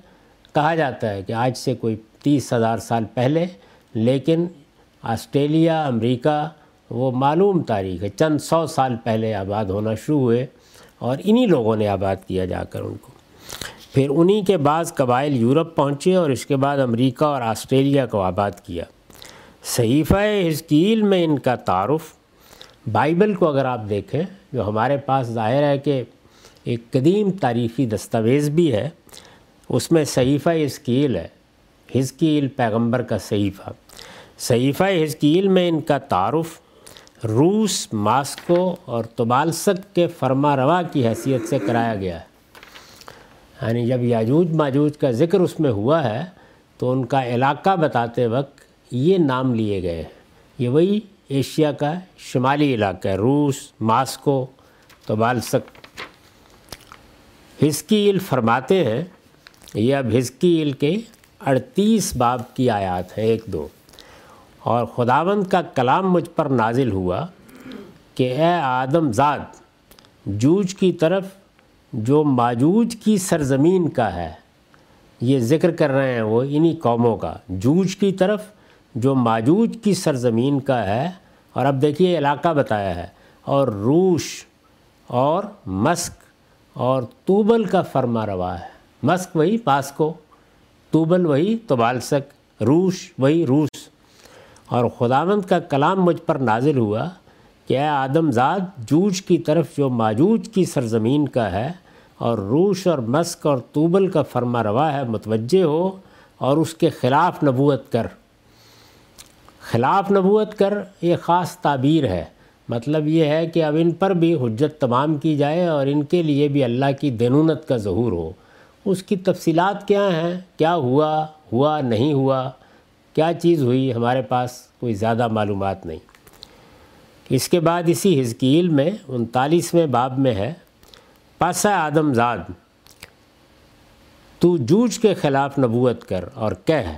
کہا جاتا ہے کہ آج سے کوئی تیس ہزار سال پہلے، لیکن آسٹریلیا، امریکہ، وہ معلوم تاریخ ہے۔ چند سو سال پہلے آباد ہونا شروع ہوئے اور انہی لوگوں نے آباد کیا جا کر ان کو۔ پھر انہی کے بعض قبائل یورپ پہنچے اور اس کے بعد امریکہ اور آسٹریلیا کو آباد کیا۔ صحیفہ حزکیل میں ان کا تعارف۔ بائبل کو اگر آپ دیکھیں، جو ہمارے پاس ظاہر ہے کہ ایک قدیم تاریخی دستاویز بھی ہے، اس میں صحیفہ حزکیل ہے۔ حزکیل پیغمبر کا صحیفہ۔ صحیفہ حزکیل میں ان کا تعارف روس، ماسکو اور تبالسک کے فرما روا کی حیثیت سے کرایا گیا ہے۔ یعنی جب یاجوج ماجوج کا ذکر اس میں ہوا ہے، تو ان کا علاقہ بتاتے وقت یہ نام لیے گئے۔ ہیں یہ وہی ایشیا کا شمالی علاقہ ہے، روس، ماسکو تبالسک ہسکیل فرماتے ہیں، یہ اب ہسکیل کے اڑتیس باب کی آیات ہیں، ایک دو۔ اور خداوند کا کلام مجھ پر نازل ہوا کہ اے آدم ذات، جوج کی طرف جو ماجوج کی سرزمین کا ہے، یہ ذکر کر رہے ہیں وہ انہی قوموں کا۔ جوج کی طرف جو ماجوج کی سرزمین کا ہے، اور اب دیکھیے علاقہ بتایا ہے، اور روش، اور مسک، اور توبل کا فرما روا ہے۔ مسک وہی پاسکو، توبل وہی توبالسک، روش وہی روس۔ اور خداوند کا کلام مجھ پر نازل ہوا کہ اے آدم جوج کی طرف جو ماجوج کی سرزمین کا ہے، اور روش اور مسک اور توبل کا فرما روا ہے، متوجہ ہو اور اس کے خلاف نبوت کر۔ خلاف نبوت کر یہ خاص تعبیر ہے۔ مطلب یہ ہے کہ اب ان پر بھی حجت تمام کی جائے اور ان کے لیے بھی اللہ کی دینونت کا ظہور ہو۔ اس کی تفصیلات کیا ہیں؟ کیا ہوا؟ ہوا نہیں ہوا؟ کیا چیز ہوئی؟ ہمارے پاس کوئی زیادہ معلومات نہیں۔ اس کے بعد اسی حزکیل میں انتالیسویں باب میں ہے پس آدم زاد، تو جوج کے خلاف نبوت کر اور کہہ۔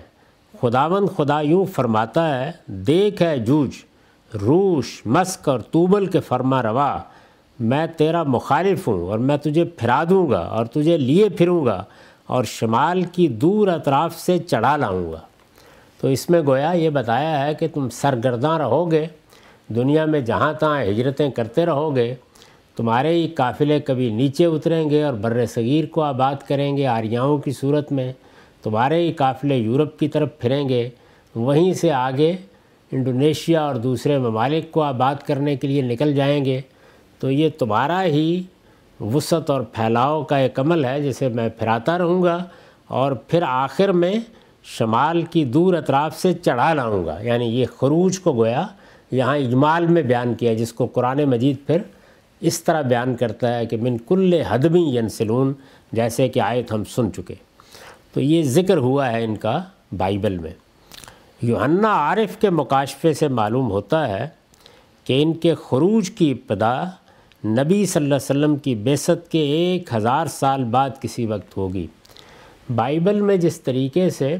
خداون خدا یوں فرماتا ہے، دیکھ ہے جوج، روش، مسک اور توبل کے فرما روا، میں تیرا مخالف ہوں اور میں تجھے پھرا دوں گا اور تجھے لیے پھروں گا اور شمال کی دور اطراف سے چڑھا لاؤں گا۔ تو اس میں گویا یہ بتایا ہے کہ تم سرگرداں رہو گے دنیا میں جہاں تہاں ہجرتیں کرتے رہو گے تمہارے ہی قافلے کبھی نیچے اتریں گے اور بر صغیر کو آباد کریں گے آریاؤں کی صورت میں تمہارے ہی قافلے یورپ کی طرف پھریں گے، وہیں سے آگے انڈونیشیا اور دوسرے ممالک کو آباد کرنے کے لیے نکل جائیں گے۔ تو یہ تمہارا ہی وسعت اور پھیلاؤ کا ایک عمل ہے جسے میں پھراتا رہوں گا اور پھر آخر میں شمال کی دور اطراف سے چڑھا لاؤں گا۔ یعنی یہ خروج کو گویا یہاں اجمال میں بیان کیا جس کو قرآن مجید پھر اس طرح بیان کرتا ہے کہ من کل حدمی ینسلون، جیسے کہ آیت ہم سن چکے۔ تو یہ ذکر ہوا ہے ان کا بائبل میں۔ یوحنا عارف کے مکاشفے سے معلوم ہوتا ہے کہ ان کے خروج کی ابتدا نبی صلی اللہ علیہ وسلم کی بیست کے ایک ہزار سال بعد کسی وقت ہوگی۔ بائبل میں جس طریقے سے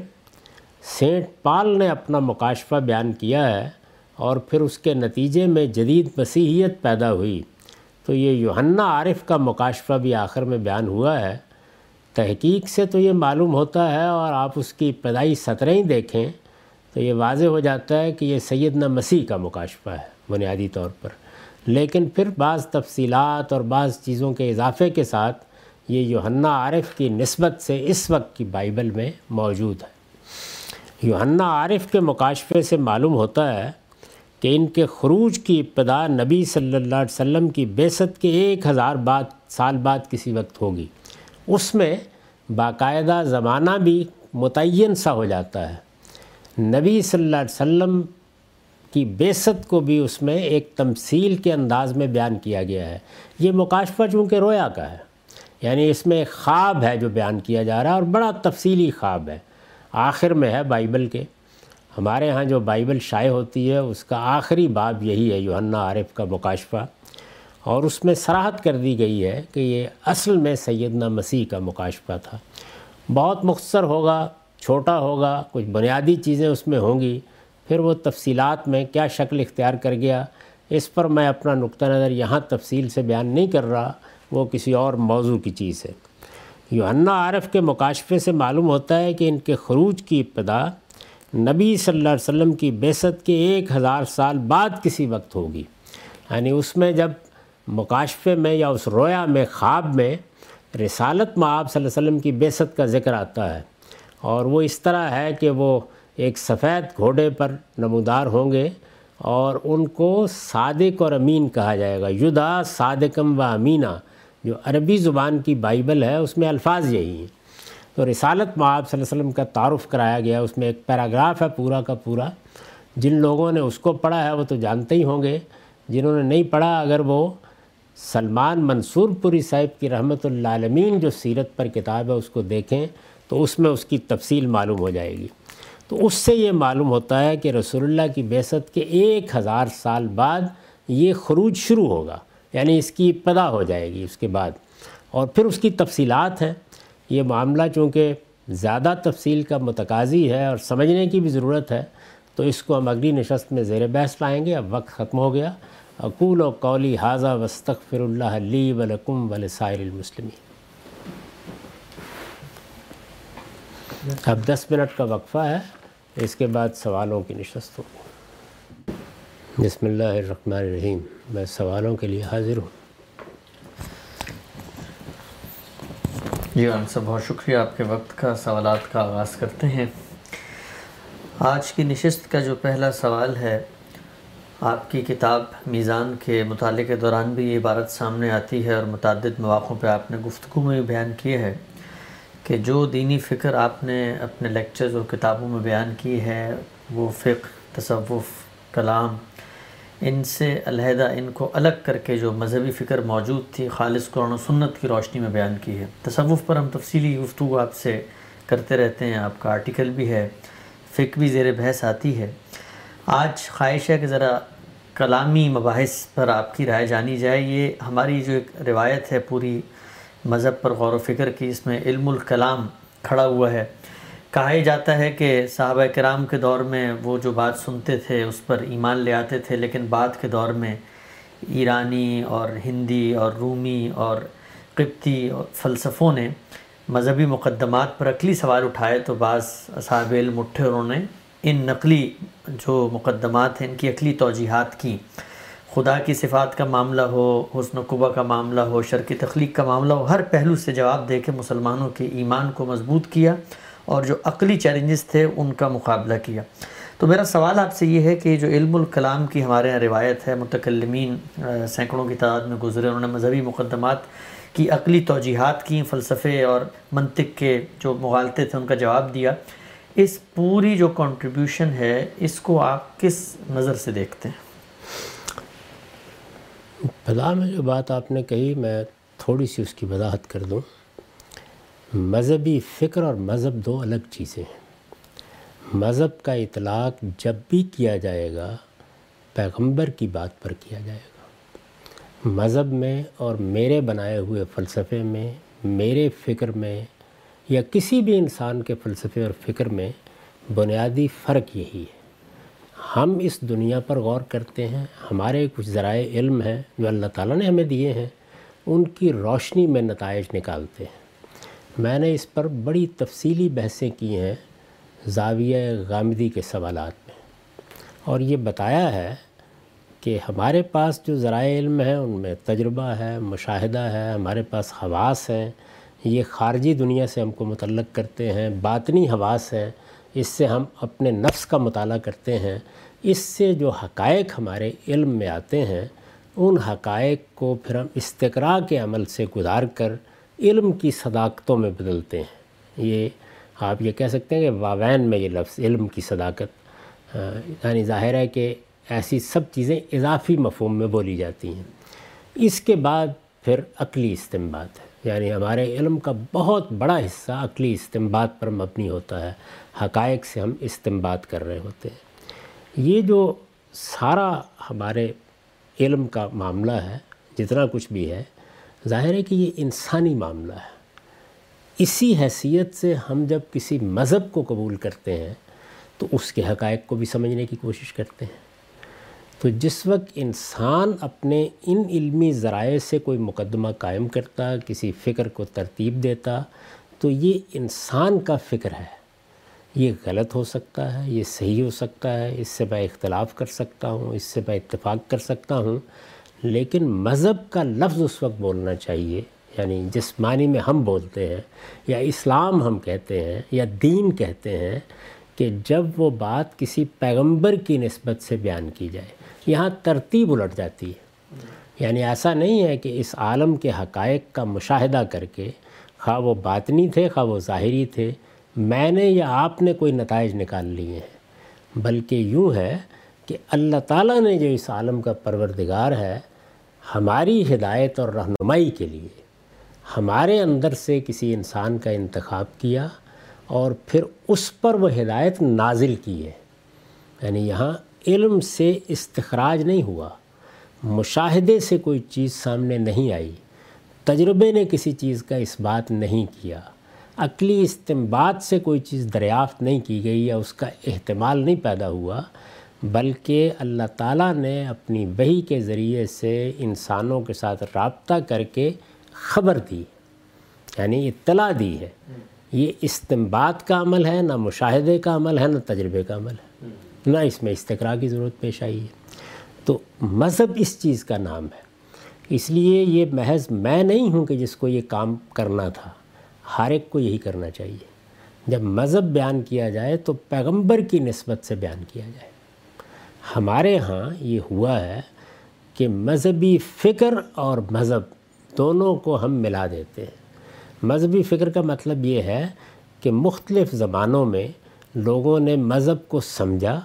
سینٹ پال نے اپنا مکاشفہ بیان کیا ہے اور پھر اس کے نتیجے میں جدید مسیحیت پیدا ہوئی، تو یہ یوحنا عارف کا مکاشفہ بھی آخر میں بیان ہوا ہے۔ تحقیق سے تو یہ معلوم ہوتا ہے اور آپ اس کی ابتدائی سطریں دیکھیں تو یہ واضح ہو جاتا ہے کہ یہ سیدنا مسیح کا مکاشفہ ہے، بنیادی طور پر۔ لیکن پھر بعض تفصیلات اور بعض چیزوں کے اضافے کے ساتھ یہ یوحنا عارف کی نسبت سے اس وقت کی بائبل میں موجود ہے۔ یوحنا عارف کے مکاشفے سے معلوم ہوتا ہے کہ ان کے خروج کی ابتدا نبی صلی اللہ علیہ وسلم کی بیست کے ایک ہزار بعد سال بعد کسی وقت ہوگی۔ اس میں باقاعدہ زمانہ بھی متعین سا ہو جاتا ہے۔ نبی صلی اللہ علیہ وسلم کی بیست کو بھی اس میں ایک تمثیل کے انداز میں بیان کیا گیا ہے۔ یہ مکاشفہ چونکہ رویا کا ہے۔ یعنی اس میں ایک خواب ہے جو بیان کیا جا رہا ہے اور بڑا تفصیلی خواب ہے۔ آخر میں ہے بائبل کے۔ ہمارے ہاں جو بائبل شائع ہوتی ہے، اس کا آخری باب یہی ہے، یوحنا عارف کا مکاشفہ۔ اور اس میں سراحت کر دی گئی ہے کہ یہ اصل میں سیدنا مسیح کا مکاشفہ تھا۔ بہت مختصر ہوگا، چھوٹا ہوگا، کچھ بنیادی چیزیں اس میں ہوں گی۔ پھر وہ تفصیلات میں کیا شکل اختیار کر گیا، اس پر میں اپنا نقطہ نظر یہاں تفصیل سے بیان نہیں کر رہا، وہ کسی اور موضوع کی چیز ہے۔ یوحنا عارف کے مکاشفے سے معلوم ہوتا ہے کہ ان کے خروج کی ابتدا نبی صلی اللہ علیہ وسلم کی بیست کے ایک ہزار سال بعد کسی وقت ہوگی۔ یعنی اس میں جب مکاشفے میں یا اس رویا میں، خواب میں رسالت میں آپ صلی اللہ علیہ وسلم کی بیست کا ذکر آتا ہے۔ اور وہ اس طرح ہے کہ وہ ایک سفید گھوڑے پر نمودار ہوں گے اور ان کو صادق اور امین کہا جائے گا۔ یدا صادقم و امینہ جو عربی زبان کی بائبل ہے، اس میں الفاظ یہی ہیں۔ تو رسالت میں آپ صلی اللہ علیہ وسلم کا تعارف کرایا گیا، اس میں ایک پیراگراف ہے پورا کا پورا۔ جن لوگوں نے اس کو پڑھا ہے، وہ تو جانتے ہی ہوں گے۔ جنہوں نے نہیں پڑھا، اگر وہ سلمان منصور پوری صاحب کی رحمت اللہ علمین جو سیرت پر کتاب ہے، اس کو دیکھیں تو اس میں اس کی تفصیل معلوم ہو جائے گی۔ تو اس سے یہ معلوم ہوتا ہے کہ رسول اللہ کی بیست کے ایک ہزار سال بعد یہ خروج شروع ہوگا یعنی اس کی ابتدا ہو جائے گی اس کے بعد۔ اور پھر اس کی تفصیلات ہیں۔ یہ معاملہ چونکہ زیادہ تفصیل کا متقاضی ہے اور سمجھنے کی بھی ضرورت ہے، تو اس کو ہم اگلی نشست میں زیر بحث لائیں گے۔ اب وقت ختم ہو گیا۔ اقول و قولی حاضہ وسطر اللہ علی ولکم ولسائر المسلمین۔ اب دس منٹ کا وقفہ ہے، اس کے بعد سوالوں کی نشست ہوگی بسم اللہ الرحمن الرحیم۔ میں سوالوں کے لیے حاضر ہوں۔ جی ہم سب بہت شکریہ آپ کے وقت کا، سوالات کا آغاز کرتے ہیں۔ آج کی نشست کا جو پہلا سوال ہے آپ کی کتاب میزان کے مطالعے کے دوران بھی یہ عبارت سامنے آتی ہے اور متعدد مواقع پہ آپ نے گفتگو میں بھی بیان کیے ہے کہ جو دینی فکر آپ نے اپنے لیکچرز اور کتابوں میں بیان کی ہے، وہ فقہ، تصوف، کلام، ان سے علیحدہ ان کو الگ کر کے جو مذہبی فکر موجود تھی، خالص قرآن و سنت کی روشنی میں بیان کی ہے۔ تصوف پر ہم تفصیلی گفتگو آپ سے کرتے رہتے ہیں، آپ کا آرٹیکل بھی ہے فکر بھی زیر بحث آتی ہے۔ آج خواہش ہے کہ ذرا کلامی مباحث پر آپ کی رائے جانی جائے۔ یہ ہماری جو ایک روایت ہے پوری مذہب پر غور و فکر کی، اس میں علم الکلام کھڑا ہوا ہے۔ کہا ہی جاتا ہے کہ صحابہ کرام کے دور میں وہ جو بات سنتے تھے، اس پر ایمان لے آتے تھے، لیکن بعد کے دور میں ایرانی اور ہندی اور رومی اور قبطی اور فلسفوں نے مذہبی مقدمات پر عقلی سوال اٹھائے۔ تو بعض صحاب علم اٹھے، انہوں نے ان نقلی جو مقدمات ہیں، ان کی عقلی توجیحات کی۔ خدا کی صفات کا معاملہ ہو، حسن و قبہ کا معاملہ ہو شرکی تخلیق کا معاملہ ہو، ہر پہلو سے جواب دے کے مسلمانوں کے ایمان کو مضبوط کیا اور جو عقلی چیلنجز تھے، ان کا مقابلہ کیا۔ تو میرا سوال آپ سے یہ ہے کہ جو علم الکلام کی ہمارے یہاں روایت ہے، متکلمین سینکڑوں کی تعداد میں گزرے، انہوں نے مذہبی مقدمات کی عقلی توجیحات کی، فلسفے اور منطق کے جو مغالطے تھے، ان کا جواب دیا۔ اس پوری جو کنٹریبیوشن ہے، اس کو آپ کس نظر سے دیکھتے ہیں؟ ابتدا میں جو بات آپ نے کہی، میں تھوڑی سی اس کی وضاحت کر دوں۔ مذہبی فکر اور مذہب دو الگ چیزیں ہیں۔ مذہب کا اطلاق جب بھی کیا جائے گا، پیغمبر کی بات پر کیا جائے گا۔ مذہب میں اور میرے بنائے ہوئے فلسفے میں، میرے فکر میں یا کسی بھی انسان کے فلسفے اور فکر میں بنیادی فرق یہی ہے۔ ہم اس دنیا پر غور کرتے ہیں، ہمارے کچھ ذرائع علم ہیں جو اللہ تعالیٰ نے ہمیں دیے ہیں، ان کی روشنی میں نتائج نکالتے ہیں۔ میں نے اس پر بڑی تفصیلی بحثیں کی ہیں زاویہ غامدی کے سوالات میں۔ اور یہ بتایا ہے کہ ہمارے پاس جو ذرائع علم ہیں، ان میں تجربہ ہے، مشاہدہ ہے، ہمارے پاس حواس ہیں یہ خارجی دنیا سے ہم کو متعلق کرتے ہیں، باطنی حواس ہیں، اس سے ہم اپنے نفس کا مطالعہ کرتے ہیں، اس سے جو حقائق ہمارے علم میں آتے ہیں، ان حقائق کو پھر ہم استقراء کے عمل سے گزار کر علم کی صداقتوں میں بدلتے ہیں۔ یہ آپ یہ کہہ سکتے ہیں کہ واوین میں یہ لفظ علم کی صداقت یعنی ظاہر ہے کہ ایسی سب چیزیں اضافی مفہوم میں بولی جاتی ہیں۔ اس کے بعد پھر عقلی استمباد ہے۔ یعنی ہمارے علم کا بہت بڑا حصہ عقلی استمباد پر مبنی ہوتا ہے، حقائق سے ہم استمباد کر رہے ہوتے ہیں۔ یہ جو سارا ہمارے علم کا معاملہ ہے، جتنا کچھ بھی ہے، ظاہر ہے کہ یہ انسانی معاملہ ہے۔ اسی حیثیت سے ہم جب کسی مذہب کو قبول کرتے ہیں، تو اس کے حقائق کو بھی سمجھنے کی کوشش کرتے ہیں۔ تو جس وقت انسان اپنے ان علمی ذرائع سے کوئی مقدمہ قائم کرتا، کسی فکر کو ترتیب دیتا، تو یہ انسان کا فکر ہے۔ یہ غلط ہو سکتا ہے، یہ صحیح ہو سکتا ہے، اس سے میں اختلاف کر سکتا ہوں، اس سے میں اتفاق کر سکتا ہوں۔ لیکن مذہب کا لفظ اس وقت بولنا چاہیے یعنی جس معنی میں ہم بولتے ہیں، یا اسلام ہم کہتے ہیں، یا دین کہتے ہیں، کہ جب وہ بات کسی پیغمبر کی نسبت سے بیان کی جائے۔ یہاں ترتیب الٹ جاتی ہے۔ یعنی ایسا نہیں ہے کہ اس عالم کے حقائق کا مشاہدہ کر کے خواہ وہ باطنی تھے، خواہ وہ ظاہری تھے، میں نے یا آپ نے کوئی نتائج نکال لیے ہیں۔ بلکہ یوں ہے کہ اللہ تعالیٰ نے جو اس عالم کا پروردگار ہے، ہماری ہدایت اور رہنمائی کے لیے ہمارے اندر سے کسی انسان کا انتخاب کیا اور پھر اس پر وہ ہدایت نازل کی ہے۔ یعنی یہاں علم سے استخراج نہیں ہوا۔ مشاہدے سے کوئی چیز سامنے نہیں آئی۔ تجربے نے کسی چیز کا اس بات نہیں کیا۔ عقلی استمباد سے کوئی چیز دریافت نہیں کی گئی یا اس کا احتمال نہیں پیدا ہوا، بلکہ اللہ تعالیٰ نے اپنی بہی کے ذریعے سے انسانوں کے ساتھ رابطہ کر کے خبر دی۔ یعنی اطلاع دی ہے۔ یہ استمباد کا عمل ہے، نہ مشاہدے کا عمل ہے، نہ تجربے کا عمل ہے۔ نہ اس میں استقرا کی ضرورت پیش آئی ہے۔ تو مذہب اس چیز کا نام ہے۔ اس لیے یہ محض میں نہیں ہوں کہ جس کو یہ کام کرنا تھا، ہر ایک کو یہی کرنا چاہیے۔ جب مذہب بیان کیا جائے تو پیغمبر کی نسبت سے بیان کیا جائے۔ ہمارے ہاں یہ ہوا ہے کہ مذہبی فکر اور مذہب دونوں کو ہم ملا دیتے ہیں۔ مذہبی فکر کا مطلب یہ ہے کہ مختلف زبانوں میں لوگوں نے مذہب کو سمجھا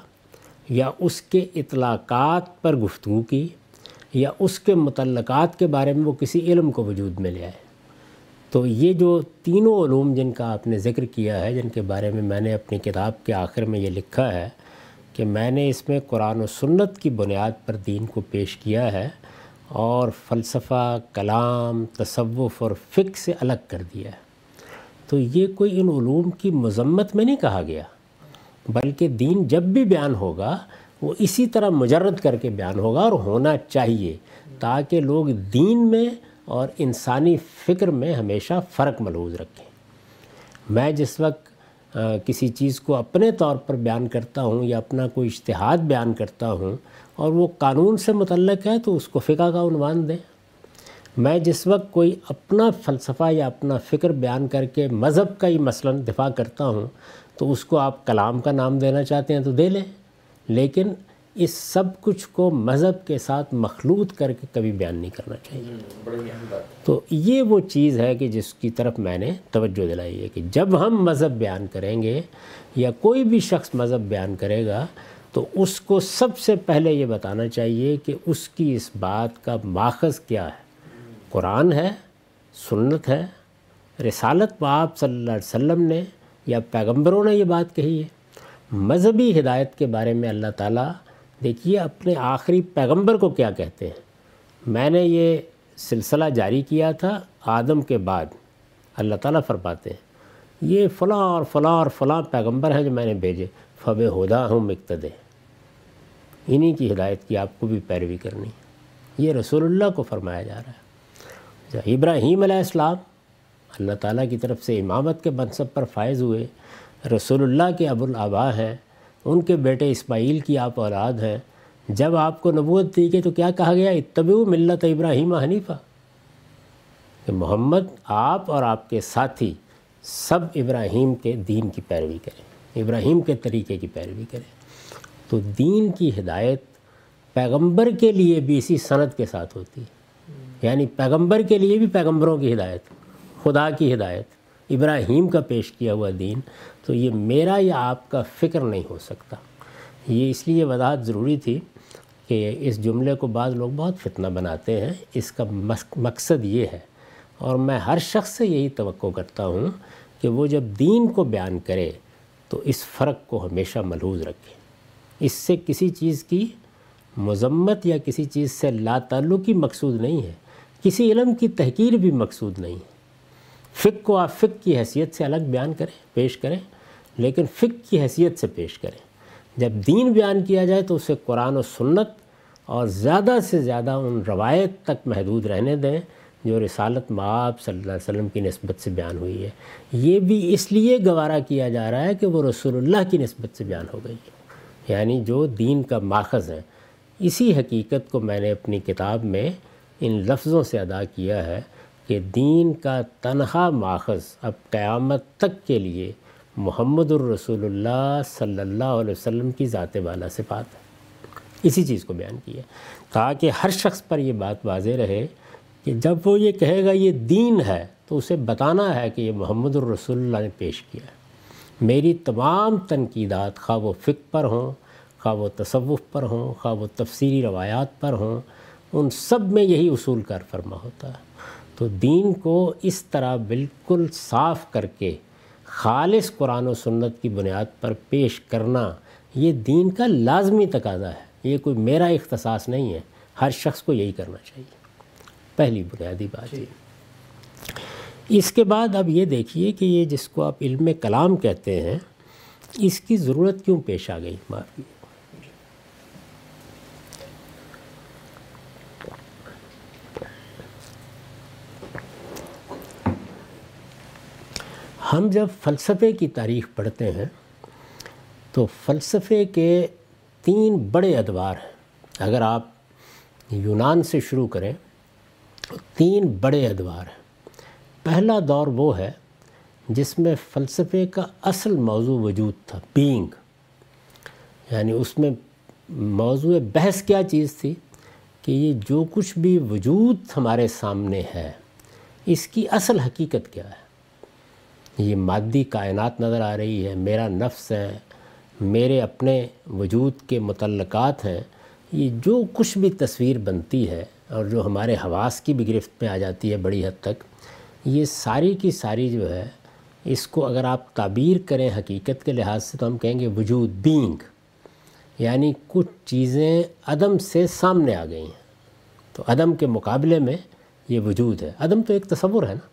یا اس کے اطلاقات پر گفتگو کی، یا اس کے متعلقات کے بارے میں وہ کسی علم کو وجود میں لے آئے۔ تو یہ جو تینوں علوم جن کا آپ نے ذکر کیا ہے، جن کے بارے میں میں نے اپنی کتاب کے آخر میں یہ لکھا ہے کہ میں نے اس میں قرآن و سنت کی بنیاد پر دین کو پیش کیا ہے اور فلسفہ، کلام، تصوف اور فقہ سے الگ کر دیا ہے۔ تو یہ کوئی ان علوم کی مذمت میں نہیں کہا گیا۔ بلکہ دین جب بھی بیان ہوگا، وہ اسی طرح مجرد کر کے بیان ہوگا اور ہونا چاہیے تاکہ لوگ دین میں اور انسانی فکر میں ہمیشہ فرق ملحوظ رکھیں۔ میں جس وقت کسی چیز کو اپنے طور پر بیان کرتا ہوں یا اپنا کوئی اشتہاد بیان کرتا ہوں اور وہ قانون سے متعلق ہے تو اس کو فقہ کا عنوان دیں۔ میں جس وقت کوئی اپنا فلسفہ یا اپنا فکر بیان کر کے مذہب کا ہی مثلا دفاع کرتا ہوں تو اس کو آپ کلام کا نام دینا چاہتے ہیں تو دے لیں۔ لیکن اس سب کچھ کو مذہب کے ساتھ مخلوط کر کے کبھی بیان نہیں کرنا چاہیے۔ تو یہ وہ چیز ہے کہ جس کی طرف میں نے توجہ دلائی ہے کہ جب ہم مذہب بیان کریں گے یا کوئی بھی شخص مذہب بیان کرے گا تو اس کو سب سے پہلے یہ بتانا چاہیے کہ اس کی اس بات کا ماخذ کیا ہے۔ قرآن ہے سنت ہے رسالت پاپ صلی اللہ علیہ وسلم نے یا پیغمبروں نے یہ بات کہی ہے؟ مذہبی ہدایت کے بارے میں اللہ تعالیٰ، دیکھیے اپنے آخری پیغمبر کو کیا کہتے ہیں؟ میں نے یہ سلسلہ جاری کیا تھا آدم کے بعد، اللہ تعالیٰ فرماتے ہیں، یہ فلاں اور فلاں اور فلاں پیغمبر ہیں جو میں نے بھیجے فب ہدا ہوں مقتدے انہی کی ہدایت کی آپ کو بھی پیروی کرنی۔ یہ رسول اللہ کو فرمایا جا رہا ہے۔ جی، ابراہیم علیہ السلام اللہ تعالیٰ کی طرف سے امامت کے منصب پر فائز ہوئے۔ رسول اللہ کے ابو الابا ہیں۔ ان کے بیٹے اسماعیل کی آپ اولاد ہیں۔ جب آپ کو نبوت دی گئی تو کیا کہا گیا؟ اتبعو ملت ابراہیم حنیفہ۔ کہ محمد آپ اور آپ کے ساتھی سب ابراہیم کے دین کی پیروی کریں۔ ابراہیم کے طریقے کی پیروی کریں۔ تو دین کی ہدایت پیغمبر کے لیے بھی اسی صنعت کے ساتھ ہوتی۔ ہے یعنی پیغمبر کے لیے بھی پیغمبروں کی ہدایت۔ خدا کی ہدایت، ابراہیم کا پیش کیا ہوا دین، تو یہ میرا یا آپ کا فکر نہیں ہو سکتا۔ یہ اس لیے وضاحت ضروری تھی کہ اس جملے کو بعض لوگ بہت فتنہ بناتے ہیں۔ اس کا مقصد یہ ہے، اور میں ہر شخص سے یہی توقع کرتا ہوں کہ وہ جب دین کو بیان کرے، تو اس فرق کو ہمیشہ ملحوظ رکھے۔ اس سے کسی چیز کی مذمت یا کسی چیز سے لا تعلقی مقصود نہیں ہے، کسی علم کی تحقیر بھی مقصود نہیں ہے۔ فک کو آپ فک کی حیثیت سے الگ بیان کریں، پیش کریں، لیکن فک کی حیثیت سے پیش کریں۔ جب دین بیان کیا جائے تو اسے قرآن و سنت اور زیادہ سے زیادہ ان روایت تک محدود رہنے دیں جو رسالت معاب صلی اللہ علیہ وسلم کی نسبت سے بیان ہوئی ہے۔ یہ بھی اس لیے گوارہ کیا جا رہا ہے کہ وہ رسول اللہ کی نسبت سے بیان ہو گئی ہے۔ یعنی جو دین کا ماخذ ہے، اسی حقیقت کو میں نے اپنی کتاب میں ان لفظوں سے ادا کیا ہے۔ کہ دین کا تنہا ماخذ اب قیامت تک کے لیے محمد الرسول اللہ صلی اللہ علیہ وسلم کی ذات والا صفات ہے۔ اسی چیز کو بیان کیا۔ تاکہ ہر شخص پر یہ بات واضح رہے کہ جب وہ یہ کہے گا یہ دین ہے تو اسے بتانا ہے کہ یہ محمد الرسول اللہ نے پیش کیا ہے۔ میری تمام تنقیدات خواہ وہ فکر پر ہوں، خواہ وہ تصوف پر ہوں، خواہ وہ تفسیری روایات پر ہوں، ان سب میں یہی اصول کار فرما ہوتا ہے۔ تو دین کو اس طرح بالکل صاف کر کے خالص قرآن و سنت کی بنیاد پر پیش کرنا یہ دین کا لازمی تقاضا ہے۔ یہ کوئی میرا اختصاص نہیں ہے۔ ہر شخص کو یہی کرنا چاہیے۔ پہلی بنیادی بات یہ۔ اس کے بعد اب یہ دیکھیے کہ یہ جس کو آپ علم کلام کہتے ہیں اس کی ضرورت کیوں پیش آ گئی؟ معافی ہم جب فلسفے کی تاریخ پڑھتے ہیں تو فلسفے کے تین بڑے ادوار ہیں۔ اگر آپ یونان سے شروع کریں، تو تین بڑے ادوار ہیں۔ پہلا دور وہ ہے جس میں فلسفے کا اصل موضوع وجود تھا بینگ یعنی اس میں موضوع بحث کیا چیز تھی کہ یہ جو کچھ بھی وجود ہمارے سامنے ہے، اس کی اصل حقیقت کیا ہے۔ یہ مادی کائنات نظر آ رہی ہے، میرا نفس ہے، میرے اپنے وجود کے متعلقات ہیں، یہ جو کچھ بھی تصویر بنتی ہے اور جو ہمارے حواس کی بھی گرفت میں آ جاتی ہے بڑی حد تک، یہ ساری کی ساری جو ہے، اس کو اگر آپ تعبیر کریں حقیقت کے لحاظ سے تو ہم کہیں گے وجود بینگ یعنی کچھ چیزیں عدم سے سامنے آ گئی ہیں۔ تو عدم کے مقابلے میں یہ وجود ہے۔ عدم تو ایک تصور ہے نا۔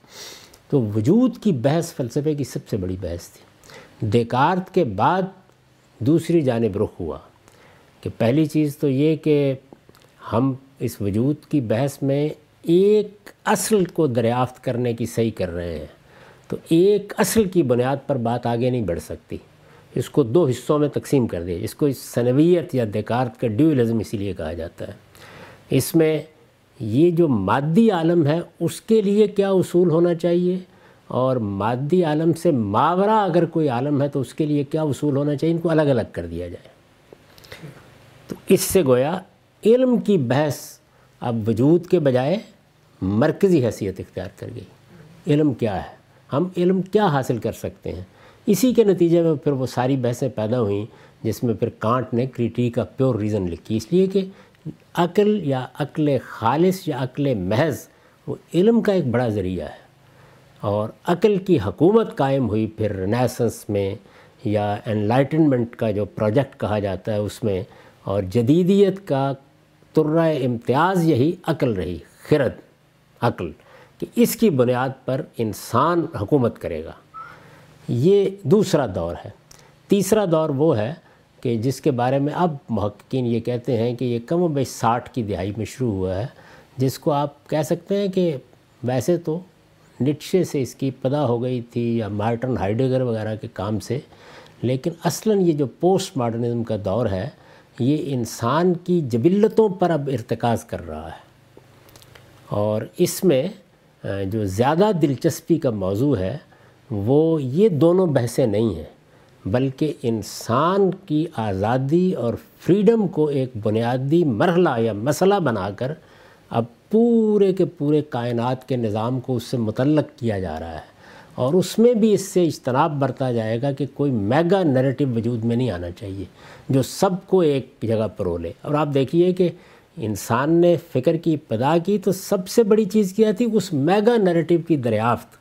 تو وجود کی بحث فلسفے کی سب سے بڑی بحث تھی۔ دیکارت کے بعد دوسری جانب رخ ہوا کہ پہلی چیز تو یہ کہ ہم اس وجود کی بحث میں ایک اصل کو دریافت کرنے کی صحیح کر رہے ہیں۔ تو ایک اصل کی بنیاد پر بات آگے نہیں بڑھ سکتی۔ اس کو دو حصوں میں تقسیم کر دیا۔ اس کو اس سنویت یا دیکارت کا ڈیولزم اسی لیے کہا جاتا ہے۔ اس میں یہ جو مادی عالم ہے، اس کے لیے کیا اصول ہونا چاہیے؟ اور مادی عالم سے ماورہ اگر کوئی عالم ہے، تو اس کے لیے کیا اصول ہونا چاہیے؟ ان کو الگ الگ کر دیا جائے۔ تو اس سے گویا علم کی بحث اب وجود کے بجائے مرکزی حیثیت اختیار کر گئی۔ علم کیا ہے؟ ہم علم کیا حاصل کر سکتے ہیں؟ اسی کے نتیجے میں پھر وہ ساری بحثیں پیدا ہوئیں، جس میں پھر کانٹ نے کریٹی کا پیور ریزن لکھی۔ اس لیے کہ عقل یا عقل خالص یا عقل محض وہ علم کا ایک بڑا ذریعہ ہے۔ اور عقل کی حکومت قائم ہوئی پھر رنیسنس میں یا انلائٹنمنٹ کا جو پروجیکٹ کہا جاتا ہے اس میں، اور جدیدیت کا ترہ امتیاز یہی عقل رہی، خرد، عقل، کہ اس کی بنیاد پر انسان حکومت کرے گا۔ یہ دوسرا دور ہے۔ تیسرا دور وہ ہے کہ جس کے بارے میں اب محققین یہ کہتے ہیں کہ یہ کم و بیش ساٹھ کی دہائی میں شروع ہوا ہے، جس کو آپ کہہ سکتے ہیں کہ ویسے تو نٹشے سے اس کی پدا ہو گئی تھی یا مارٹن ہائیڈگر وغیرہ کے کام سے، لیکن اصلاً یہ جو پوسٹ ماڈرنزم کا دور ہے، یہ انسان کی جبلتوں پر اب ارتکاز کر رہا ہے۔ اور اس میں جو زیادہ دلچسپی کا موضوع ہے، وہ یہ دونوں بحثیں نہیں ہیں۔ بلکہ انسان کی آزادی اور فریڈم کو ایک بنیادی مرحلہ یا مسئلہ بنا کر اب پورے کے پورے کائنات کے نظام کو اس سے متعلق کیا جا رہا ہے۔ اور اس میں بھی اس سے اجتناب برتا جائے گا کہ کوئی میگا نیریٹو وجود میں نہیں آنا چاہیے جو سب کو ایک جگہ پر رولے اور آپ دیکھیے کہ انسان نے فکر کی ابتدا کی تو سب سے بڑی چیز کیا تھی؟ اس میگا نیریٹو کی دریافت۔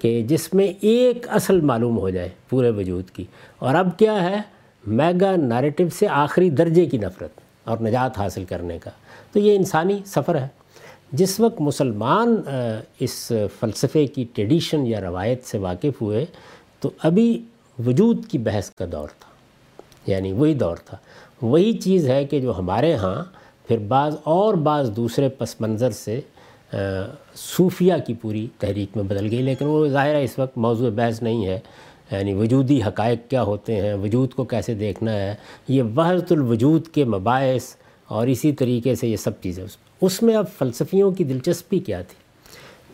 کہ جس میں ایک اصل معلوم ہو جائے پورے وجود کی۔ اور اب کیا ہے؟ میگا نیریٹو سے آخری درجے کی نفرت اور نجات حاصل کرنے کا۔ تو یہ انسانی سفر ہے۔ جس وقت مسلمان اس فلسفے کی ٹریڈیشن یا روایت سے واقف ہوئے، تو ابھی وجود کی بحث کا دور تھا۔ یعنی وہی دور تھا۔ وہی چیز ہے کہ جو ہمارے ہاں پھر بعض اور بعض دوسرے پس منظر سے صوفیہ کی پوری تحریک میں بدل گئی، لیکن وہ ظاہر ہے اس وقت موضوع بحث نہیں ہے۔ یعنی وجودی حقائق کیا ہوتے ہیں، وجود کو کیسے دیکھنا ہے، یہ وحدت الوجود کے مباعث اور اسی طریقے سے یہ سب چیزیں۔ اس میں اب فلسفیوں کی دلچسپی کیا تھی؟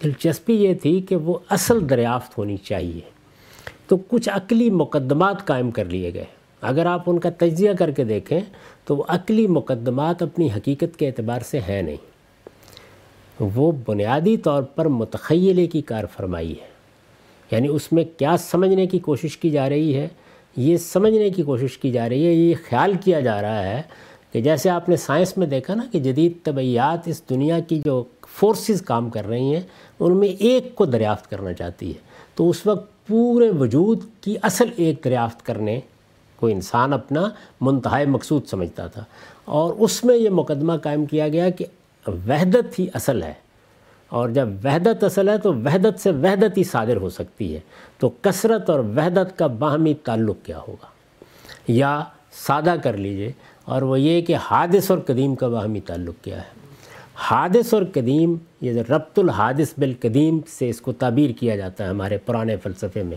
دلچسپی یہ تھی کہ وہ اصل دریافت ہونی چاہیے۔ تو کچھ عقلی مقدمات قائم کر لیے گئے۔ اگر آپ ان کا تجزیہ کر کے دیکھیں تو وہ عقلی مقدمات اپنی حقیقت کے اعتبار سے ہیں نہیں۔ وہ بنیادی طور پر متخیلے کی کار فرمائی ہے۔ یعنی اس میں کیا سمجھنے کی کوشش کی جا رہی ہے؟ یہ سمجھنے کی کوشش کی جا رہی ہے، یہ خیال کیا جا رہا ہے کہ جیسے آپ نے سائنس میں دیکھا نا کہ جدید طبعیات اس دنیا کی جو فورسز کام کر رہی ہیں، ان میں ایک کو دریافت کرنا چاہتی ہے۔ تو اس وقت پورے وجود کی اصل ایک دریافت کرنے کو انسان اپنا منتہائی مقصود سمجھتا تھا۔ اور اس میں یہ مقدمہ قائم کیا گیا کہ وحدت ہی اصل ہے۔ اور جب وحدت اصل ہے تو وحدت سے وحدت ہی صادر ہو سکتی ہے۔ تو کثرت اور وحدت کا باہمی تعلق کیا ہوگا؟ یا سادہ کر لیجیے۔ اور وہ یہ کہ حادث اور قدیم کا باہمی تعلق کیا ہے۔ حادث اور قدیم، یہ ربط الحادث بالقدیم سے اس کو تعبیر کیا جاتا ہے ہمارے پرانے فلسفے میں،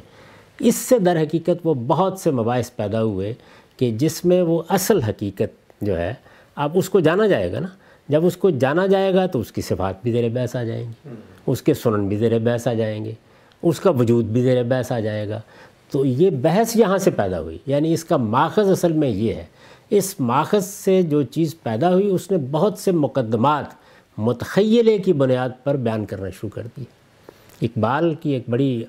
اس سے در حقیقت وہ بہت سے مباحث پیدا ہوئے کہ جس میں وہ اصل حقیقت جو ہے، اب اس کو جانا جائے گا نا۔ جب اس کو جانا جائے گا تو اس کی صفات بھی زیر بحث آ جائیں گی۔ اس کے سنن بھی زیر بحث آ جائیں گے۔ اس کا وجود بھی زیر بحث آ جائے گا۔ تو یہ بحث یہاں سے پیدا ہوئی۔ یعنی اس کا ماخذ اصل میں یہ ہے۔ اس ماخذ سے جو چیز پیدا ہوئی اس نے بہت سے مقدمات متخیلے کی بنیاد پر بیان کرنا شروع کر دی۔ اقبال کی ایک بڑی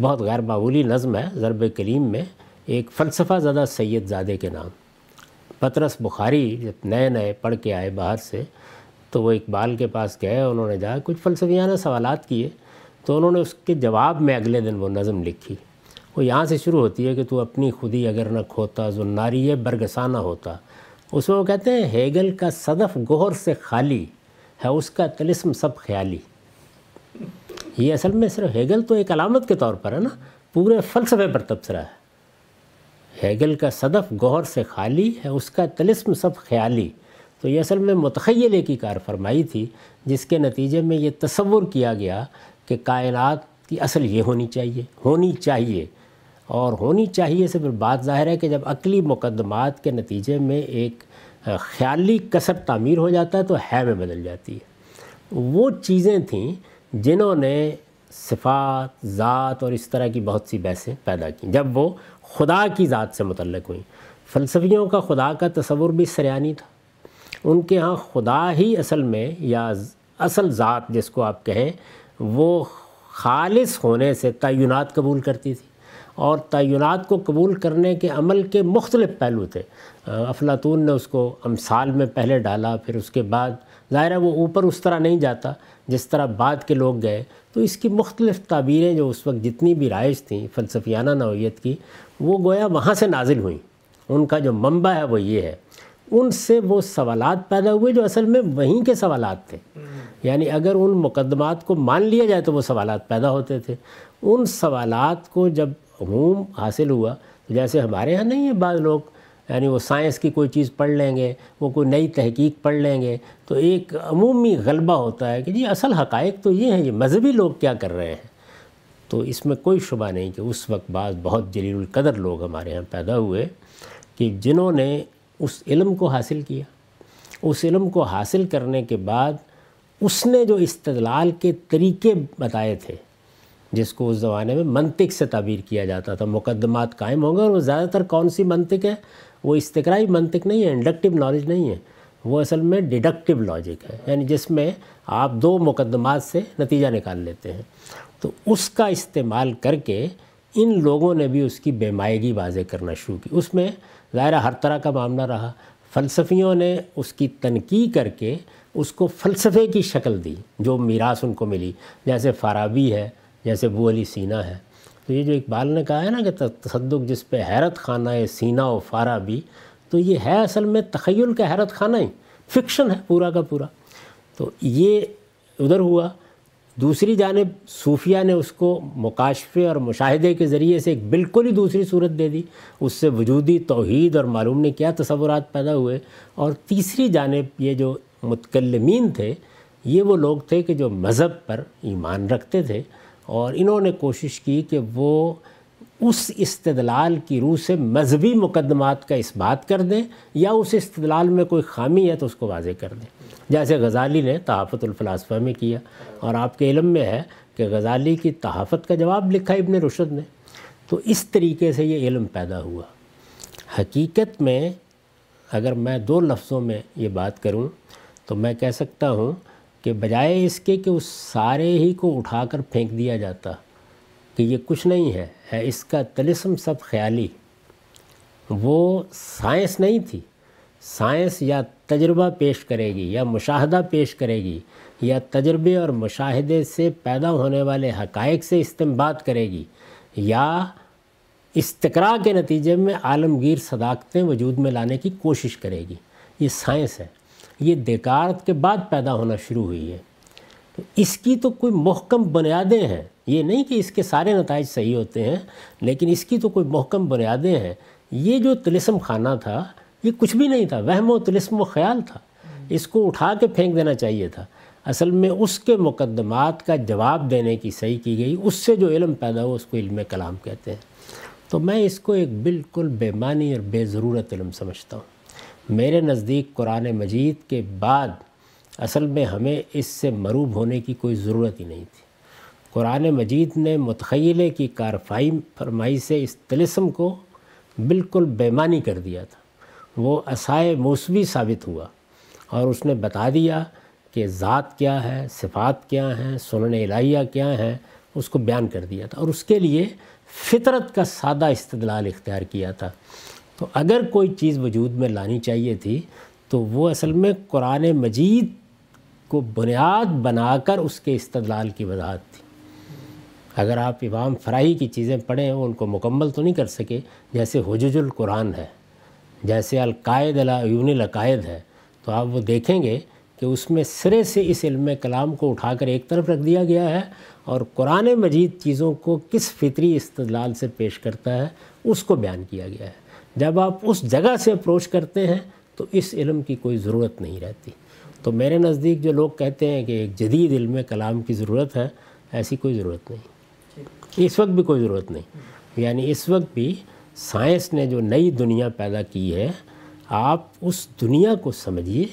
بہت غیر معمولی نظم ہے۔ ضرب کلیم میں ایک فلسفہ زدہ سید زادے کے نام۔ پترس بخاری جب نئے نئے پڑھ کے آئے باہر سے، تو وہ اقبال کے پاس گئے، انہوں نے جا کچھ فلسفیانہ سوالات کیے، تو انہوں نے اس کے جواب میں اگلے دن وہ نظم لکھی۔ وہ یہاں سے شروع ہوتی ہے کہ تو اپنی خودی اگر نہ کھوتا، زناری برگسانہ ہوتا۔ اس میں وہ کہتے ہیں، ہیگل کا صدف گوہر سے خالی ہے، اس کا تلسم سب خیالی۔ یہ اصل میں صرف ہیگل تو ایک علامت کے طور پر ہے نا، پورے فلسفے پر تبصرہ ہے۔ ہیگل کا صدف گوہر سے خالی ہے، اس کا تلسم سب خیالی۔ تو یہ اصل میں متخیلے کی کار فرمائی تھی، جس کے نتیجے میں یہ تصور کیا گیا کہ کائنات کی اصل یہ ہونی چاہیے ہونی چاہیے۔ اور ہونی چاہیے سے پھر بات ظاہر ہے کہ جب عقلی مقدمات کے نتیجے میں ایک خیالی کثر تعمیر ہو جاتا ہے، تو ہے میں بدل جاتی ہے۔ وہ چیزیں تھیں جنہوں نے صفات، ذات اور اس طرح کی بہت سی بحثیں پیدا کیں۔ جب وہ خدا کی ذات سے متعلق ہوئیں فلسفیوں کا خدا کا تصور بھی سریانی تھا۔ ان کے ہاں خدا ہی اصل میں یا اصل ذات جس کو آپ کہیں، وہ خالص ہونے سے تعینات قبول کرتی تھی۔ اور تعینات کو قبول کرنے کے عمل کے مختلف پہلو تھے۔ افلاطون نے اس کو امثال میں پہلے ڈالا، پھر اس کے بعد ظاہر ہے وہ اوپر اس طرح نہیں جاتا، جس طرح بعد کے لوگ گئے۔ تو اس کی مختلف تعبیریں جو اس وقت جتنی بھی رائج تھیں، فلسفیانہ نوعیت کی وہ گویا وہاں سے نازل ہوئیں۔ ان کا جو منبع ہے وہ یہ ہے۔ ان سے وہ سوالات پیدا ہوئے جو اصل میں وہیں کے سوالات تھے۔ یعنی اگر ان مقدمات کو مان لیا جائے تو وہ سوالات پیدا ہوتے تھے۔ ان سوالات کو جب عموم حاصل ہوا، تو جیسے ہمارے یہاں نہیں ہے بعض لوگ یعنی وہ سائنس کی کوئی چیز پڑھ لیں گے، وہ کوئی نئی تحقیق پڑھ لیں گے، تو ایک عمومی غلبہ ہوتا ہے کہ جی اصل حقائق تو یہ ہیں، یہ مذہبی لوگ کیا کر رہے ہیں؟ تو اس میں کوئی شبہ نہیں کہ اس وقت بعض بہت جلیل القدر لوگ ہمارے یہاں پیدا ہوئے کہ جنہوں نے اس علم کو حاصل کیا۔ اس علم کو حاصل کرنے کے بعد اس نے جو استدلال کے طریقے بتائے تھے، جس کو اس زمانے میں منطق سے تعبیر کیا جاتا تھا، مقدمات قائم ہوں گے اور وہ زیادہ تر کون سی منطق ہے؟ وہ استقرائی منطق نہیں ہے، انڈکٹیو نالج نہیں ہے، وہ اصل میں ڈیڈکٹیو لاجک ہے۔ یعنی جس میں آپ دو مقدمات سے نتیجہ نکال لیتے ہیں۔ تو اس کا استعمال کر کے ان لوگوں نے بھی اس کی بے مائگی واضح کرنا شروع کی۔ اس میں ظاہرہ ہر طرح کا معاملہ رہا۔ فلسفیوں نے اس کی تنقید کر کے اس کو فلسفے کی شکل دی، جو میراث ان کو ملی۔ جیسے فارابی ہے، جیسے بو علی سینہ ہے۔ تو یہ جو اقبال نے کہا ہے نا کہ تصدق جس پہ حیرت خانہ ہے سینہ و فارابی، تو یہ ہے اصل میں تخیل کا حیرت خانہ ہی۔ فکشن ہے پورا کا پورا۔ تو یہ ادھر ہوا۔ دوسری جانب صوفیہ نے اس کو مکاشفے اور مشاہدے کے ذریعے سے ایک بالکل ہی دوسری صورت دے دی۔ اس سے وجودی توحید اور معلوم نے کیا تصورات پیدا ہوئے۔ اور تیسری جانب یہ جو متکلمین تھے، یہ وہ لوگ تھے کہ جو مذہب پر ایمان رکھتے تھے۔ اور انہوں نے کوشش کی کہ وہ اس استدلال کی روح سے مذہبی مقدمات کا اس بات کر دیں یا اس استدلال میں کوئی خامی ہے تو اس کو واضح کر دیں۔ جیسے غزالی نے تحافت الفلاسفہ میں کیا اور آپ کے علم میں ہے کہ غزالی کی تحافت کا جواب لکھا ابن رشد نے، تو اس طریقے سے یہ علم پیدا ہوا۔ حقیقت میں اگر میں دو لفظوں میں یہ بات کروں تو میں کہہ سکتا ہوں کہ بجائے اس کے کہ اس سارے ہی کو اٹھا کر پھینک دیا جاتا کہ یہ کچھ نہیں ہے ہے اس کا تلسم سب خیالی۔ وہ سائنس نہیں تھی۔ سائنس یا تجربہ پیش کرے گی یا مشاہدہ پیش کرے گی یا تجربے اور مشاہدے سے پیدا ہونے والے حقائق سے استمباد کرے گی یا استقراء کے نتیجے میں عالمگیر صداقتیں وجود میں لانے کی کوشش کرے گی۔ یہ سائنس ہے۔ یہ دیکارت کے بعد پیدا ہونا شروع ہوئی ہے۔ تو اس کی تو کوئی محکم بنیادیں ہیں۔ یہ نہیں کہ اس کے سارے نتائج صحیح ہوتے ہیں، لیکن اس کی تو کوئی محکم بنیادیں ہیں۔ یہ جو تلسم خانہ تھا یہ کچھ بھی نہیں تھا، وہم و تلسم و خیال تھا۔ اس کو اٹھا کے پھینک دینا چاہیے تھا۔ اصل میں اس کے مقدمات کا جواب دینے کی صحیح کی گئی۔ اس سے جو علم پیدا ہو اس کو علم کلام کہتے ہیں۔ تو میں اس کو ایک بالکل بے معنی اور بے ضرورت علم سمجھتا ہوں۔ میرے نزدیک قرآن مجید کے بعد اصل میں ہمیں اس سے مروب ہونے کی کوئی ضرورت ہی نہیں تھی۔ قرآن مجید نے متخیلے کی کارفائی فرمائی سے اس تلسم کو بالکل بے معنی کر دیا تھا۔ وہ اسائے موسوی ثابت ہوا اور اس نے بتا دیا کہ ذات کیا ہے، صفات کیا ہیں، سنن الہیہ کیا ہیں، اس کو بیان کر دیا تھا اور اس کے لیے فطرت کا سادہ استدلال اختیار کیا تھا۔ تو اگر کوئی چیز وجود میں لانی چاہیے تھی تو وہ اصل میں قرآن مجید کو بنیاد بنا کر اس کے استدلال کی وضاحت تھی۔ اگر آپ امام فراہی کی چیزیں پڑھیں وہ ان کو مکمل تو نہیں کر سکے، جیسے حجج القرآن ہے۔ جیسے القائد العیون العقائد ہے تو آپ وہ دیکھیں گے کہ اس میں سرے سے اس علم کلام کو اٹھا کر ایک طرف رکھ دیا گیا ہے اور قرآن مجید چیزوں کو کس فطری استدلال سے پیش کرتا ہے اس کو بیان کیا گیا ہے۔ جب آپ اس جگہ سے اپروچ کرتے ہیں تو اس علم کی کوئی ضرورت نہیں رہتی۔ تو میرے نزدیک جو لوگ کہتے ہیں کہ ایک جدید علم کلام کی ضرورت ہے ایسی کوئی ضرورت نہیں۔ اس وقت بھی کوئی ضرورت نہیں۔ یعنی اس وقت بھی سائنس نے جو نئی دنیا پیدا کی ہے، آپ اس دنیا کو سمجھیے،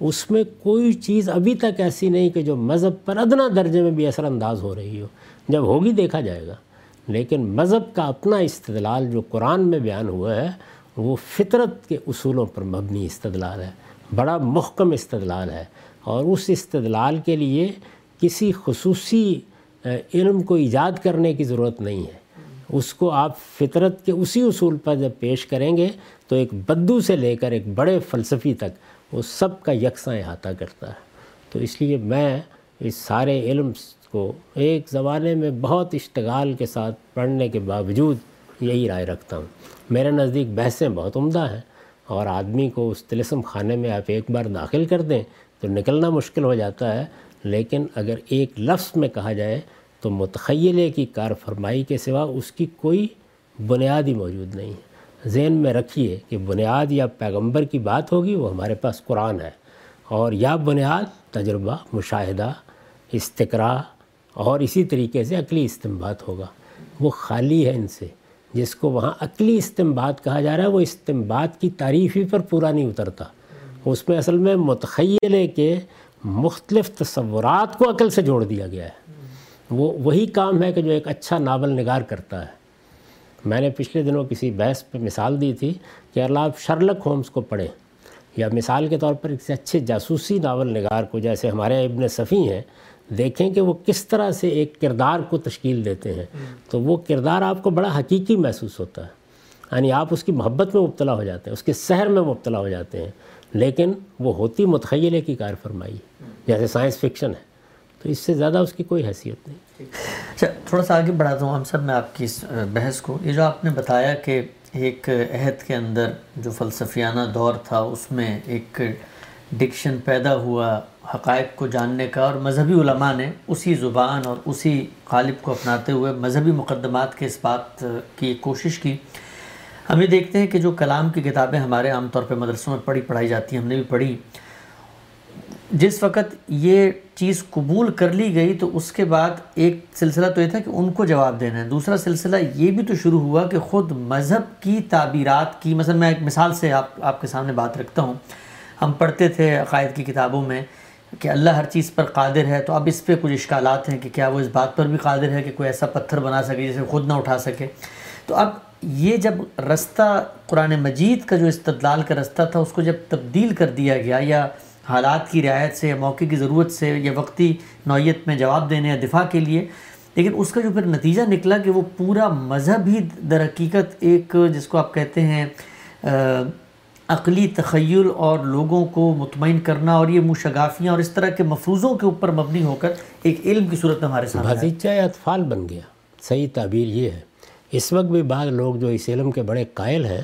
اس میں کوئی چیز ابھی تک ایسی نہیں کہ جو مذہب پر ادنا درجے میں بھی اثر انداز ہو رہی ہو۔ جب ہوگی دیکھا جائے گا۔ لیکن مذہب کا اپنا استدلال جو قرآن میں بیان ہوا ہے، وہ فطرت کے اصولوں پر مبنی استدلال ہے۔ بڑا محکم استدلال ہے۔ اور اس استدلال کے لیے کسی خصوصی علم کو ایجاد کرنے کی ضرورت نہیں ہے۔ اس کو آپ فطرت کے اسی اصول پر جب پیش کریں گے تو ایک بدو سے لے کر ایک بڑے فلسفی تک وہ سب کا یکساں احاطہ کرتا ہے۔ تو اس لیے میں اس سارے علم کو ایک زمانے میں بہت اشتغال کے ساتھ پڑھنے کے باوجود یہی رائے رکھتا ہوں۔ میرے نزدیک بحثیں بہت عمدہ ہیں اور آدمی کو اس تلسم خانے میں آپ ایک بار داخل کر دیں تو نکلنا مشکل ہو جاتا ہے، لیکن اگر ایک لفظ میں کہا جائے تو متخیلے کی کار فرمائی کے سوا اس کی کوئی بنیاد ہی موجود نہیں ہے۔ ذہن میں رکھیے کہ بنیاد یا پیغمبر کی بات ہوگی، وہ ہمارے پاس قرآن ہے۔ اور یا بنیاد تجربہ، مشاہدہ استقرا اور اسی طریقے سے عقلی استمباد ہوگا۔ وہ خالی ہے ان سے۔ جس کو وہاں عقلی استمباد کہا جا رہا ہے، وہ استمباد کی تعریف ہی پر پورا نہیں اترتا۔ اس میں اصل میں متخیلے کے مختلف تصورات کو عقل سے جوڑ دیا گیا ہے۔ وہ وہی کام ہے کہ جو ایک اچھا ناول نگار کرتا ہے۔ میں نے پچھلے دنوں کسی بحث پہ مثال دی تھی کہ اگر آپ شرلک ہومز کو پڑھیں۔ یا مثال کے طور پر کسی اچھے جاسوسی ناول نگار کو جیسے ہمارے ابن صفی ہیں، دیکھیں کہ وہ کس طرح سے ایک کردار کو تشکیل دیتے ہیں۔ تو وہ کردار آپ کو بڑا حقیقی محسوس ہوتا ہے۔ یعنی آپ اس کی محبت میں مبتلا ہو جاتے ہیں، اس کے سحر میں مبتلا ہو جاتے ہیں۔ لیکن وہ ہوتی متخیلے کی کار فرمائی جیسے سائنس فکشن ہے۔ تو اس سے زیادہ اس کی کوئی حیثیت نہیں۔ اچھا تھوڑا سا آگے بڑھاتا ہوں ہم سب میں آپ کی اس بحث کو۔ یہ جو آپ نے بتایا کہ ایک عہد کے اندر جو فلسفیانہ دور تھا، اس میں ایک ڈکشن پیدا ہوا حقائق کو جاننے کا، اور مذہبی علماء نے اسی زبان اور اسی غالب کو اپناتے ہوئے مذہبی مقدمات کے اس بات کی کوشش کی۔ ہم یہ دیکھتے ہیں کہ جو کلام کی کتابیں ہمارے عام طور پہ مدرسوں میں پڑھی پڑھائی جاتی ہیں، ہم نے بھی پڑھی۔ جس وقت یہ چیز قبول کر لی گئی تو اس کے بعد ایک سلسلہ تو یہ تھا کہ ان کو جواب دینا ہے۔ دوسرا سلسلہ یہ بھی تو شروع ہوا کہ خود مذہب کی تعبیرات کی، مثلا میں ایک مثال سے آپ آپ کے سامنے بات رکھتا ہوں۔ ہم پڑھتے تھے عقائد کی کتابوں میں کہ اللہ ہر چیز پر قادر ہے، تو اب اس پہ کچھ اشکالات ہیں کہ کیا وہ اس بات پر بھی قادر ہے کہ کوئی ایسا پتھر بنا سکے جسے خود نہ اٹھا سکے۔ تو اب یہ جب رستہ قرآن مجید کا جو استدلال کا رستہ تھا، اس کو جب تبدیل کر دیا گیا یا حالات کی رعایت سے یا موقع کی ضرورت سے یا وقتی نوعیت میں جواب دینے یا دفاع کے لیے، لیکن اس کا جو پھر نتیجہ نکلا کہ وہ پورا مذہب ہی در حقیقت ایک جس کو آپ کہتے ہیں عقلی تخیل اور لوگوں کو مطمئن کرنا اور یہ مشگافیاں اور اس طرح کے مفروضوں کے اوپر مبنی ہو کر ایک علم کی صورت میں ہمارے سامنے اطفال بن گیا۔ صحیح تعبیر یہ ہے۔ اس وقت بھی بعض لوگ جو اس علم کے بڑے قائل ہیں،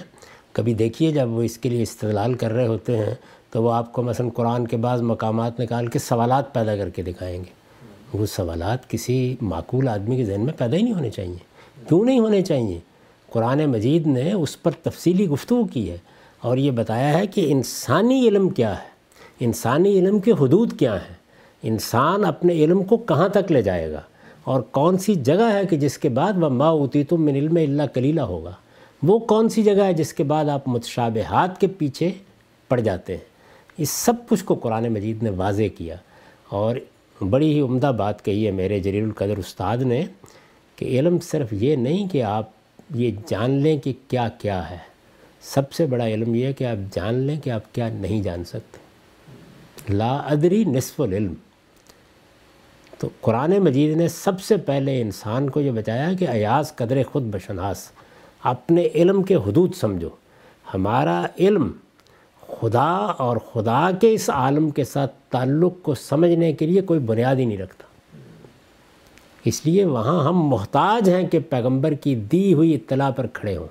کبھی دیکھیے جب وہ اس کے لیے استدلال کر رہے ہوتے ہیں تو وہ آپ کو مثلا قرآن کے بعض مقامات نکال کے سوالات پیدا کر کے دکھائیں گے۔ وہ سوالات کسی معقول آدمی کے ذہن میں پیدا ہی نہیں ہونے چاہیے۔ کیوں نہیں ہونے چاہیے؟ قرآن مجید نے اس پر تفصیلی گفتگو کی ہے اور یہ بتایا ہے کہ انسانی علم کیا ہے؟ انسانی علم کے حدود کیا ہیں؟ انسان اپنے علم کو کہاں تک لے جائے گا؟ اور کون سی جگہ ہے کہ جس کے بعد وہ ما اوتی تم من علم اللہ کلیلہ ہوگا؟ وہ کون سی جگہ ہے جس کے بعد آپ متشابہات کے پیچھے پڑ جاتے ہیں؟ اس سب کچھ کو قرآن مجید نے واضح کیا اور بڑی ہی عمدہ بات کہی ہے میرے جلیل القدر استاد نے کہ علم صرف یہ نہیں کہ آپ یہ جان لیں کہ کیا کیا ہے، سب سے بڑا علم یہ ہے کہ آپ جان لیں کہ آپ کیا نہیں جان سکتے۔ لا ادری نصف العلم۔ تو قرآن مجید نے سب سے پہلے انسان کو یہ بتایا کہ ایاز قدر خود بشناس، اپنے علم کے حدود سمجھو۔ ہمارا علم خدا اور خدا کے اس عالم کے ساتھ تعلق کو سمجھنے کے لیے کوئی بنیاد ہی نہیں رکھتا۔ اس لیے وہاں ہم محتاج ہیں کہ پیغمبر کی دی ہوئی اطلاع پر کھڑے ہوں۔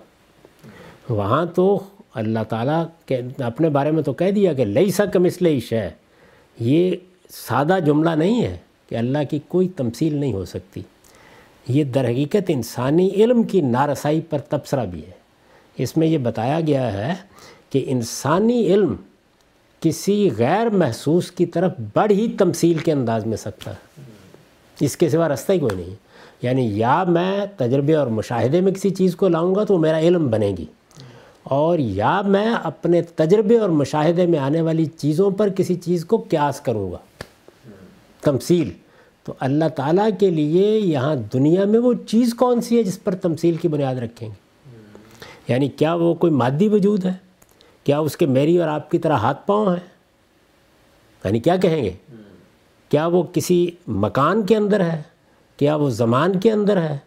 وہاں تو اللہ تعالیٰ کے اپنے بارے میں تو کہہ دیا کہ لئی سا کم اس ہے یہ سادہ جملہ نہیں ہے کہ اللہ کی کوئی تمثیل نہیں ہو سکتی۔ یہ در حقیقت انسانی علم کی نارسائی پر تبصرہ بھی ہے۔ اس میں یہ بتایا گیا ہے کہ انسانی علم کسی غیر محسوس کی طرف بڑھ ہی تمثیل کے انداز میں سکتا ہے۔ اس کے سوا رستہ ہی کوئی نہیں۔ یعنی یا میں تجربے اور مشاہدے میں کسی چیز کو لاؤں گا تو میرا علم بنے گی۔ اور یا میں اپنے تجربے اور مشاہدے میں آنے والی چیزوں پر کسی چیز کو قیاس کروں گا۔ تمثیل۔ تو اللہ تعالیٰ کے لیے یہاں دنیا میں وہ چیز کون سی ہے جس پر تمثیل کی بنیاد رکھیں گے؟ یعنی کیا وہ کوئی مادی وجود ہے؟ کیا اس کے میری اور آپ کی طرح ہاتھ پاؤں ہیں؟ یعنی کیا کہیں گے؟ کیا وہ کسی مکان کے اندر ہے؟ کیا وہ زمان کے اندر ہے؟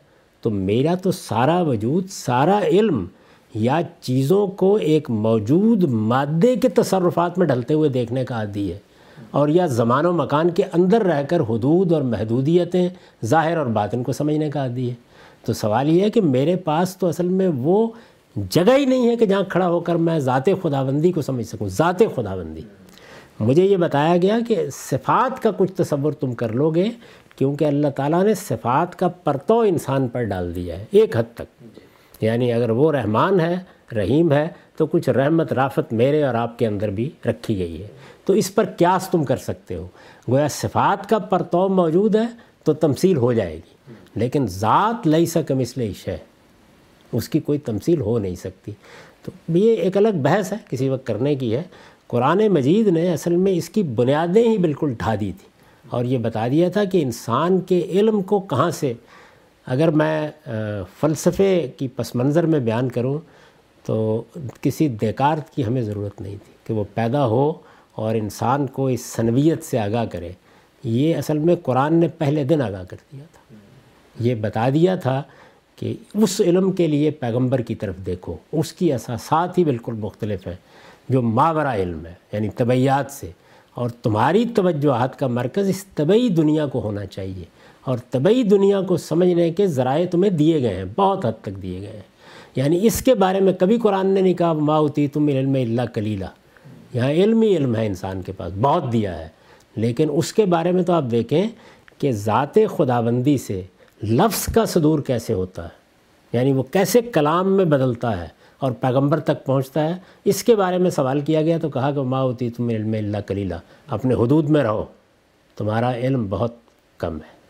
تو میرا تو سارا وجود، سارا علم یا چیزوں کو ایک موجود مادے کے تصرفات میں ڈھلتے ہوئے دیکھنے کا عادی ہے۔ اور یا زمان و مکان کے اندر رہ کر حدود اور محدودیتیں ظاہر اور باطن کو سمجھنے کا عادی ہے۔ تو سوال یہ ہے کہ میرے پاس تو اصل میں وہ جگہ ہی نہیں ہے کہ جہاں کھڑا ہو کر میں ذات خداوندی کو سمجھ سکوں، ذات خداوندی۔ مجھے یہ بتایا گیا کہ صفات کا کچھ تصور تم کر لو گے، کیونکہ اللہ تعالیٰ نے صفات کا پرتو انسان پر ڈال دیا ہے، ایک حد تک۔ یعنی اگر وہ رحمان ہے، رحیم ہے، تو کچھ رحمت، رافت میرے اور آپ کے اندر بھی رکھی گئی ہے۔ تو اس پر کیاس تم کر سکتے ہو۔ گویا صفات کا پرتو موجود ہے تو تمثیل ہو جائے گی، لیکن ذات لئی سکم اس لیے ہے اس کی کوئی تمثیل ہو نہیں سکتی۔ تو یہ ایک الگ بحث ہے، کسی وقت کرنے کی ہے۔ قرآن مجید نے اصل میں اس کی بنیادیں ہی بالکل ڈھا دی تھی۔ اور یہ بتا دیا تھا کہ انسان کے علم کو کہاں سے، اگر میں فلسفے کی پس منظر میں بیان کروں تو کسی دیکارت کی ہمیں ضرورت نہیں تھی کہ وہ پیدا ہو اور انسان کو اس سنویت سے آگاہ کرے۔ یہ اصل میں قرآن نے پہلے دن آگاہ کر دیا تھا۔ یہ بتا دیا تھا کہ اس علم کے لیے پیغمبر کی طرف دیکھو، اس کی اساسات ہی بالکل مختلف ہیں، جو ماورا علم ہے یعنی طبعیات سے۔ اور تمہاری توجہات کا مرکز اس طبعی دنیا کو ہونا چاہیے۔ اور طبعی دنیا کو سمجھنے کے ذرائع تمہیں دیے گئے ہیں، بہت حد تک دیے گئے ہیں۔ یعنی اس کے بارے میں کبھی قرآن نے نہیں کہا ماؤتی تم علم اللہ کلیلہ یہاں علم ہی علم ہے انسان کے پاس، بہت دیا ہے۔ لیکن اس کے بارے میں تو آپ دیکھیں کہ ذات خداوندی سے لفظ کا صدور کیسے ہوتا ہے؟ یعنی وہ کیسے کلام میں بدلتا ہے اور پیغمبر تک پہنچتا ہے؟ اس کے بارے میں سوال کیا گیا تو کہا کہ ماں ہوتی تم علم اللہ کلیلہ اپنے حدود میں رہو، تمہارا علم بہت کم ہے۔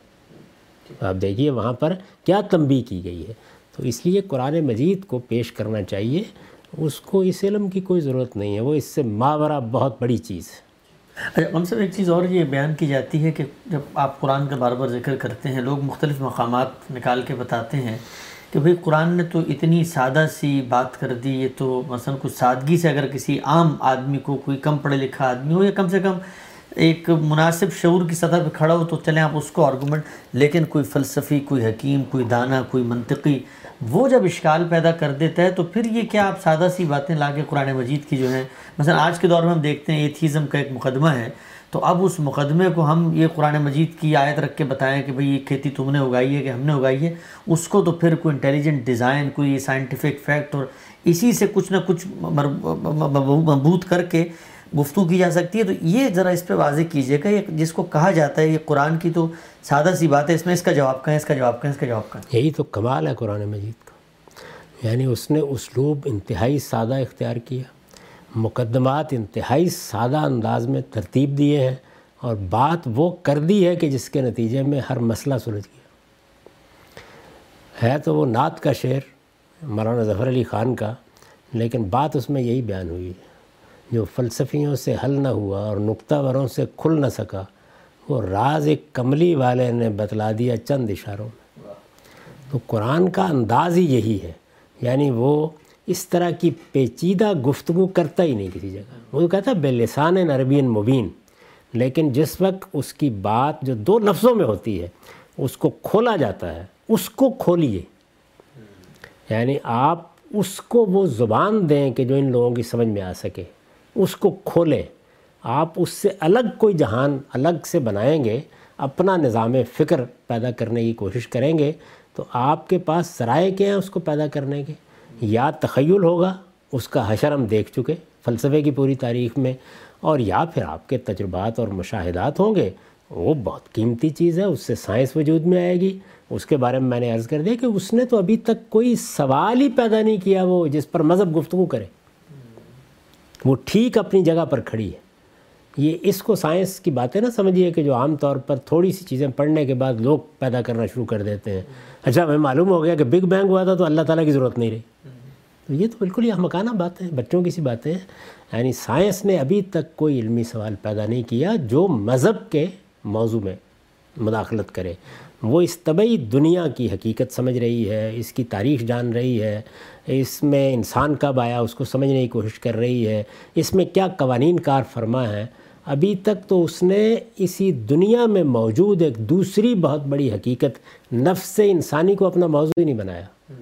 آپ دیکھیے وہاں پر کیا تنبی کی گئی ہے۔ تو اس لیے قرآن مجید کو پیش کرنا چاہیے، اس کو اس علم کی کوئی ضرورت نہیں ہے، وہ اس سے ماورہ بہت بڑی چیز ہے۔ اچھا ہم سب ایک چیز اور یہ بیان کی جاتی ہے کہ جب آپ قرآن کا بار بار ذکر کرتے ہیں، لوگ مختلف مقامات نکال کے بتاتے ہیں کہ بھئی قرآن نے تو اتنی سادہ سی بات کر دی، یہ تو مثلا کچھ سادگی سے اگر کسی عام آدمی کو کوئی کم پڑھے لکھا آدمی ہو، یا کم سے کم ایک مناسب شعور کی سطح پہ کھڑا ہو، تو چلیں آپ اس کو آرگومنٹ لیکن کوئی فلسفی، کوئی حکیم، کوئی دانہ، کوئی منطقی وہ جب اشکال پیدا کر دیتا ہے تو پھر یہ کیا آپ سادہ سی باتیں لا کے قرآن مجید کی جو ہیں؟ مثلا آج کے دور میں ہم دیکھتے ہیں ایتھیزم کا ایک مقدمہ ہے۔ تو اب اس مقدمے کو ہم یہ قرآن مجید کی آیت رکھ کے بتائیں کہ بھئی یہ کھیتی تم نے اگائی ہے کہ ہم نے اگائی ہے۔ اس کو تو پھر کوئی انٹیلیجنٹ ڈیزائن، کوئی سائنٹیفک فیکٹ اور اسی سے کچھ نہ کچھ مبوط کر کے گفتگو کی جا سکتی ہے، تو یہ ذرا اس پہ واضح کیجیے گا، یہ جس کو کہا جاتا ہے، یہ قرآن کی تو سادہ سی بات ہے، اس میں اس کا جواب کہیں اس کا جواب کہیں اس کا جواب کہیں یہی تو کمال ہے قرآن مجید کا۔ یعنی اس نے اسلوب انتہائی سادہ اختیار کیا، مقدمات انتہائی سادہ انداز میں ترتیب دیے ہیں، اور بات وہ کر دی ہے کہ جس کے نتیجے میں ہر مسئلہ سلجھ گیا۔ ہے تو وہ نعت کا شعر، مولانا ظفر علی خان کا، لیکن بات اس میں یہی بیان ہوئی ہے۔ جو فلسفیوں سے حل نہ ہوا اور نقطہ وروں سے کھل نہ سکا، وہ راز ایک کملی والے نے بتلا دیا چند اشاروں میں۔ تو قرآن کا انداز ہی یہی ہے یعنی وہ اس طرح کی پیچیدہ گفتگو کرتا ہی نہیں کسی جگہ۔ وہ کہتا ہے، بے لسان عربین مبین۔ لیکن جس وقت اس کی بات جو دو لفظوں میں ہوتی ہے، اس کو کھولا جاتا ہے، اس کو کھولیے۔ یعنی آپ اس کو وہ زبان دیں کہ جو ان لوگوں کی سمجھ میں آ سکے۔ اس کو کھولیں آپ اس سے الگ کوئی جہان الگ سے بنائیں گے، اپنا نظام فکر پیدا کرنے کی کوشش کریں گے، تو آپ کے پاس ذرائع کیا ہیں اس کو پیدا کرنے کے؟ یا تخیل ہوگا، اس کا حشر ہم دیکھ چکے فلسفے کی پوری تاریخ میں، اور یا پھر آپ کے تجربات اور مشاہدات ہوں گے۔ وہ بہت قیمتی چیز ہے، اس سے سائنس وجود میں آئے گی۔ اس کے بارے میں میں نے عرض کر دیا کہ اس نے تو ابھی تک کوئی سوال ہی پیدا نہیں کیا وہ جس پر مذہب گفتگو کرے۔ وہ ٹھیک اپنی جگہ پر کھڑی ہے۔ یہ اس کو سائنس کی باتیں نہ سمجھیے کہ جو عام طور پر تھوڑی سی چیزیں پڑھنے کے بعد لوگ پیدا کرنا شروع کر دیتے ہیں۔ اچھا ہمیں معلوم ہو گیا کہ بگ بینگ ہوا تھا تو اللہ تعالیٰ کی ضرورت نہیں رہی۔ تو یہ تو بالکل یہ مکانہ باتیں بچوں کی سی باتیں ہیں۔ یعنی سائنس نے ابھی تک کوئی علمی سوال پیدا نہیں کیا جو مذہب کے موضوع میں مداخلت کرے۔ وہ اس طبعی دنیا کی حقیقت سمجھ رہی ہے، اس کی تاریخ جان رہی ہے۔ اس میں انسان کب آیا، اس کو سمجھنے کی کوشش کر رہی ہے، اس میں کیا قوانین کار فرما ہے؟ ابھی تک تو اس نے اسی دنیا میں موجود ایک دوسری بہت بڑی حقیقت، نفس انسانی کو اپنا موضوع ہی نہیں بنایا۔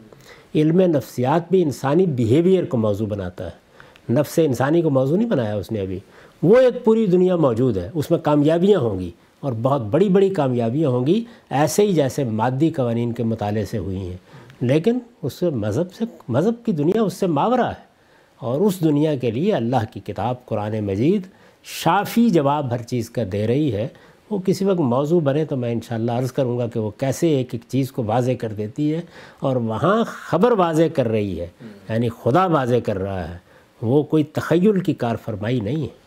علم نفسیات بھی انسانی بیہیویئر کو موضوع بناتا ہے۔ نفس انسانی کو موضوع نہیں بنایا اس نے ابھی۔ وہ ایک پوری دنیا موجود ہے، اس میں کامیابیاں ہوں گی اور بہت بڑی بڑی کامیابیاں ہوں گی، ایسے ہی جیسے مادی قوانین کے مطالعے سے ہوئی ہیں۔ لیکن اس سے مذہب سے مذہب کی دنیا اس سے ماورہ ہے۔ اور اس دنیا کے لیے اللہ کی کتاب قرآن مجید شافی جواب ہر چیز کا دے رہی ہے۔ وہ کسی وقت موضوع بنے تو میں انشاءاللہ عرض کروں گا کہ وہ کیسے ایک ایک چیز کو واضح کر دیتی ہے اور وہاں خبر واضح کر رہی ہے۔ یعنی خدا واضح کر رہا ہے۔ وہ کوئی تخیل کی کار فرمائی نہیں ہے۔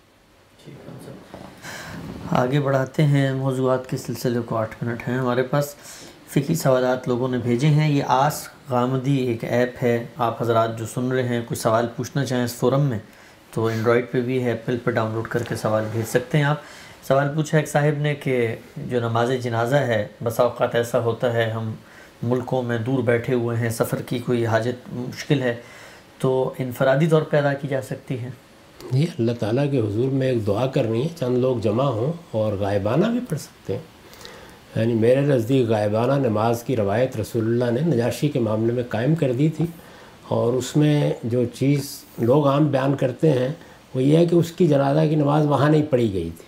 آگے بڑھاتے ہیں۔ موضوعات کے سلسلے کو آٹھ منٹ ہیں ہمارے پاس۔ فقی سوالات لوگوں نے بھیجے ہیں۔ یہ آس غامدی ایک ایپ ہے۔ آپ حضرات جو سن رہے ہیں، کوئی سوال پوچھنا چاہیں اس فورم میں، تو اینڈرائڈ پہ بھی ہے۔ ایپل پہ ڈاؤن لوڈ کر کے سوال بھیج سکتے ہیں آپ۔ سوال پوچھا ایک صاحب نے کہ جو نماز جنازہ ہے بسا اوقات ایسا ہوتا ہے، ہم ملکوں میں دور بیٹھے ہوئے ہیں، سفر کی کوئی حاجت مشکل ہے، تو انفرادی طور پہ ادا کی جا سکتی ہے۔ یہ اللہ تعالیٰ کے حضور میں ایک دعا کرنی ہے چند لوگ جمع ہوں اور غائبانہ بھی پڑھ سکتے ہیں۔ یعنی میرے نزدیک غائبانہ نماز کی روایت رسول اللہ نے نجاشی کے معاملے میں قائم کر دی تھی اور اس میں جو چیز لوگ عام بیان کرتے ہیں وہ یہ ہے کہ اس کی جنازہ کی نماز وہاں نہیں پڑھی گئی تھی۔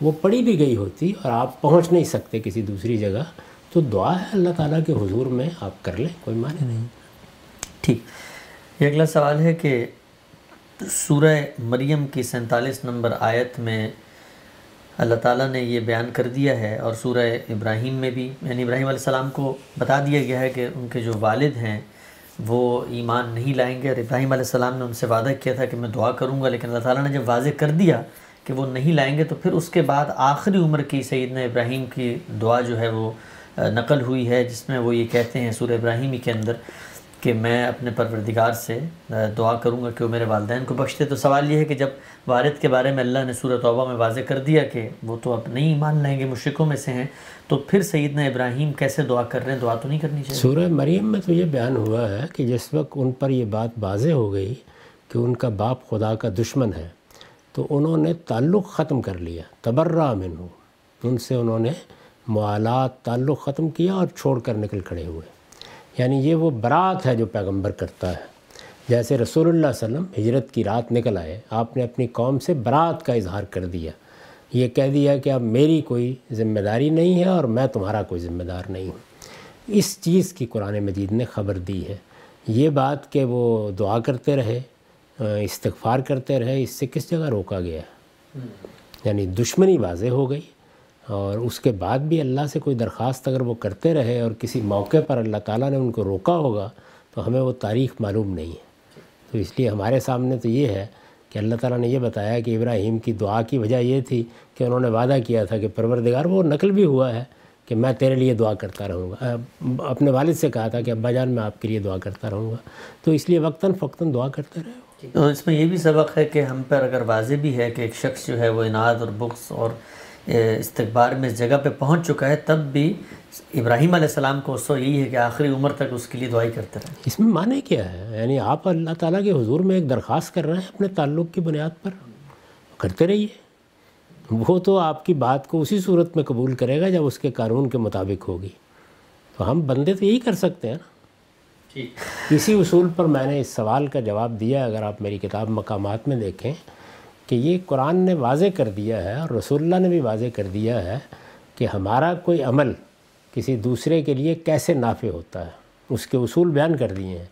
وہ پڑھی بھی گئی ہوتی اور آپ پہنچ نہیں سکتے کسی دوسری جگہ۔ تو دعا ہے اللہ تعالیٰ کے حضور میں آپ کر لیں، کوئی معنی نہیں۔ ٹھیک۔ یہ اگلا سوال ہے کہ سورہ مریم کی سینتالیس نمبر آیت میں اللہ تعالیٰ نے یہ بیان کر دیا ہے اور سورہ ابراہیم میں بھی یعنی ابراہیم علیہ السلام کو بتا دیا گیا ہے کہ ان کے جو والد ہیں وہ ایمان نہیں لائیں گے اور ابراہیم علیہ السلام نے ان سے وعدہ کیا تھا کہ میں دعا کروں گا، لیکن اللہ تعالیٰ نے جب واضح کر دیا کہ وہ نہیں لائیں گے تو پھر اس کے بعد آخری عمر کی سیدنا ابراہیم کی دعا جو ہے وہ نقل ہوئی ہے، جس میں وہ یہ کہتے ہیں سورہ ابراہیمی کے اندر۔ کہ میں اپنے پروردگار سے دعا کروں گا کہ وہ میرے والدین کو بخش دے تو سوال یہ ہے کہ جب والد کے بارے میں اللہ نے سورہ توبہ میں واضح کر دیا کہ وہ تو اب نہیں ایمان لائیں گے مشرقوں میں سے ہیں، تو پھر سیدنا ابراہیم کیسے دعا کر رہے ہیں؟ دعا تو نہیں کرنی چاہیے۔ سورہ مریم میں تو یہ بیان ہوا ہے کہ جس وقت ان پر یہ بات واضح ہو گئی کہ ان کا باپ خدا کا دشمن ہے، تو انہوں نے تعلق ختم کر لیا۔ تبرہ منہ ان سے انہوں نے موالات تعلق ختم کیا اور چھوڑ کر نکل کھڑے ہوئے۔ یعنی یہ وہ برات ہے جو پیغمبر کرتا ہے۔ جیسے رسول اللہ علیہ وسلم ہجرت کی رات نکل آئے، آپ نے اپنی قوم سے برات کا اظہار کر دیا۔ یہ کہہ دیا کہ اب میری کوئی ذمہ داری نہیں ہے اور میں تمہارا کوئی ذمہ دار نہیں ہوں۔ اس چیز کی قرآن مجید نے خبر دی ہے۔ یہ بات کہ وہ دعا کرتے رہے، استغفار کرتے رہے، اس سے کس جگہ روکا گیا؟ یعنی دشمنی واضح ہو گئی۔ اور اس کے بعد بھی اللہ سے کوئی درخواست اگر وہ کرتے رہے اور کسی موقع پر اللہ تعالیٰ نے ان کو روکا ہوگا، تو ہمیں وہ تاریخ معلوم نہیں ہے۔ تو اس لیے ہمارے سامنے تو یہ ہے کہ اللہ تعالیٰ نے یہ بتایا کہ ابراہیم کی دعا کی وجہ یہ تھی کہ انہوں نے وعدہ کیا تھا کہ پروردگار وہ نقل بھی ہوا ہے کہ میں تیرے لیے دعا کرتا رہوں گا۔ اپنے والد سے کہا تھا کہ ابا جان، میں آپ کے لیے دعا کرتا رہوں گا۔ تو اس لیے وقتاً فقتاً دعا کرتے رہے۔ اس میں یہ بھی سبق ہے کہ ہم پر اگر واضح بھی ہے کہ ایک شخص جو ہے وہ انعد اور بغض اور استقبار میں اس جگہ پہ پہنچ چکا ہے تب بھی ابراہیم علیہ السلام کو اس یہی ہے کہ آخری عمر تک اس کے لیے دعائی کرتے رہے۔ اس میں معنی کیا ہے؟ یعنی آپ اللہ تعالیٰ کے حضور میں ایک درخواست کر رہے ہیں اپنے تعلق کی بنیاد پر؟ کرتے رہیے۔ وہ تو آپ کی بات کو اسی صورت میں قبول کرے گا جب اس کے قانون کے مطابق ہوگی۔ تو ہم بندے تو یہی کر سکتے ہیں نا۔ اسی اصول پر میں نے اس سوال کا جواب دیا اگر آپ میری کتاب مقامات میں دیکھیں۔ کہ یہ قرآن نے واضح کر دیا ہے اور رسول اللہ نے بھی واضح کر دیا ہے کہ ہمارا کوئی عمل کسی دوسرے کے لیے کیسے نافع ہوتا ہے؟ اس کے اصول بیان کر دیے ہیں۔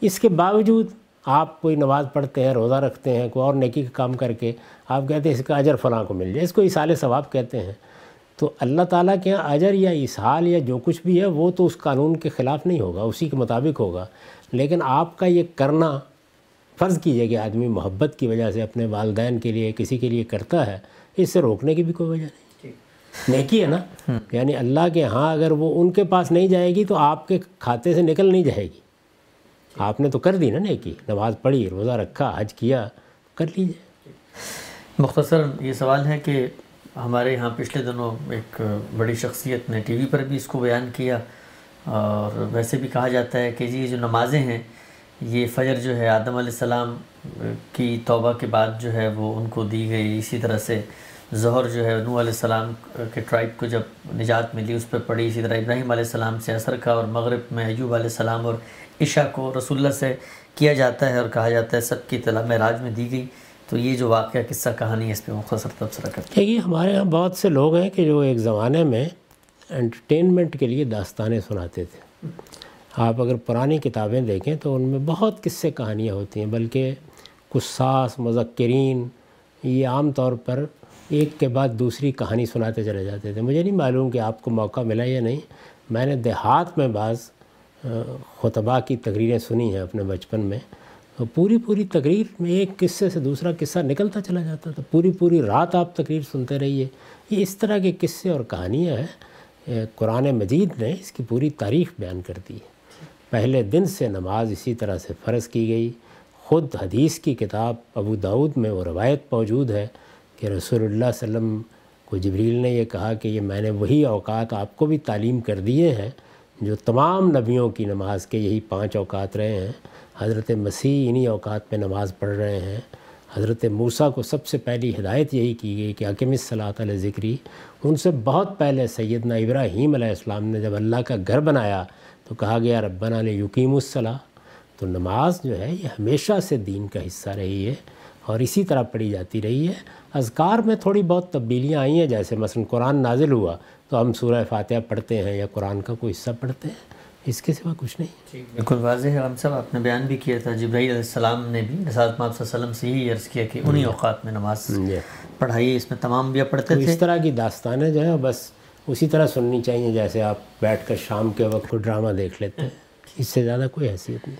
اس کے باوجود آپ کوئی نماز پڑھتے ہیں، روزہ رکھتے ہیں، کوئی اور نیکی کا کام کر کے آپ کہتے ہیں اس کا اجر فلاں کو مل جائے، اس کو اصال ثواب کہتے ہیں۔ تو اللہ تعالیٰ کے یہاں اجر یا اصحال یا جو کچھ بھی ہے، وہ تو اس قانون کے خلاف نہیں ہوگا، اسی کے مطابق ہوگا۔ لیکن آپ کا یہ کرنا فرض کیجیے کہ آدمی محبت کی وجہ سے اپنے والدین کے لیے کسی کے لیے کرتا ہے اس سے روکنے کی بھی کوئی وجہ نہیں۔ نیکی ہے نا؟ یعنی اللہ کے ہاں اگر وہ ان کے پاس نہیں جائے گی تو آپ کے کھاتے سے نکل نہیں جائے گی۔ آپ نے تو کر دی نا نیکی نماز پڑھی روزہ رکھا حج کیا کر لیجیے مختصر یہ سوال ہے کہ ہمارے یہاں پچھلے دنوں ایک بڑی شخصیت نے ٹی وی پر بھی اس کو بیان کیا اور ویسے بھی کہا جاتا ہے کہ جی جو نمازیں ہیں یہ فجر جو ہے، آدم علیہ السلام کی توبہ کے بعد جو ہے وہ ان کو دی گئی۔ اسی طرح سے ظہر جو ہے نو علیہ السلام کے ٹرائب کو جب نجات ملی، اس پہ پڑھی اسی طرح ابراہیم علیہ السلام سے اثر کا اور مغرب میں ایوب علیہ السلام اور عشاء کو رسول اللہ سے کیا جاتا ہے اور کہا جاتا ہے، سب کی اطلاع معراج میں دی گئی۔ تو یہ جو واقعہ، قصہ، کہانی ہے، اس پہ مختصر تبصرہ کرتے ہیں۔ یہ ہمارے ہاں بہت سے لوگ ہیں کہ جو ایک زمانے میں انٹرٹینمنٹ کے لیے داستانیں سناتے تھے۔ آپ اگر پرانی کتابیں دیکھیں تو ان میں بہت قصے کہانیاں ہوتی ہیں، بلکہ قصاص، مذکرین، یہ عام طور پر ایک کے بعد دوسری کہانی سناتے چلے جاتے تھے۔ مجھے نہیں معلوم کہ آپ کو موقع ملا یا نہیں۔ میں نے دیہات میں بعض خطبہ کی تقریریں سنی ہیں اپنے بچپن میں۔ تو پوری پوری تقریر میں ایک قصے سے دوسرا قصہ نکلتا چلا جاتا تھا۔ پوری پوری رات آپ تقریر سنتے رہیے۔ یہ اس طرح کے قصے اور کہانیاں ہیں قرآن مجید نے اس کی پوری تاریخ بیان کر دی ہے۔ پہلے دن سے نماز اسی طرح سے فرض کی گئی۔ خود حدیث کی کتاب ابو داود میں وہ روایت موجود ہے کہ رسول اللہ صلی اللہ علیہ وسلم کو جبریل نے یہ کہا کہ یہ میں نے وہی اوقات آپ کو بھی تعلیم کر دیے ہیں جو تمام نبیوں کی نماز کے یہی پانچ اوقات رہے ہیں۔ حضرت مسیح انہی اوقات میں نماز پڑھ رہے ہیں۔ حضرت موسیٰ کو سب سے پہلی ہدایت یہی کی گئی کہ حکم صلاۃ علیہ ذکری۔ ان سے بہت پہلے سیدنا ابراہیم علیہ السلام نے جب اللہ کا گھر بنایا تو کہا گیا ربنا نے یقیم الصلاح تو نماز جو ہے یہ ہمیشہ سے دین کا حصہ رہی ہے اور اسی طرح پڑھی جاتی رہی ہے۔ اذکار میں تھوڑی بہت تبدیلیاں آئی ہیں جیسے مثلا قرآن نازل ہوا تو ہم سورہ فاتحہ پڑھتے ہیں یا قرآن کا کوئی حصہ پڑھتے ہیں اس کے سوا کچھ نہیں۔ بالکل واضح ہے۔ ہم صاحب آپ نے بیان بھی کیا تھا جبرائیل علیہ السلام نے بھی رسالت ماب صلی اللہ علیہ وسلم سے یہی عرض کیا کہ انہی اوقات میں نماز جی۔ پڑھائیے اس میں تمام بھی پڑھتے تھے اس طرح کی داستانیں جو ہیں بس اسی طرح سننی چاہیے جیسے آپ بیٹھ کر شام کے وقت کوئی ڈرامہ دیکھ لیتے ہیں۔ اس سے زیادہ کوئی حیثیت نہیں۔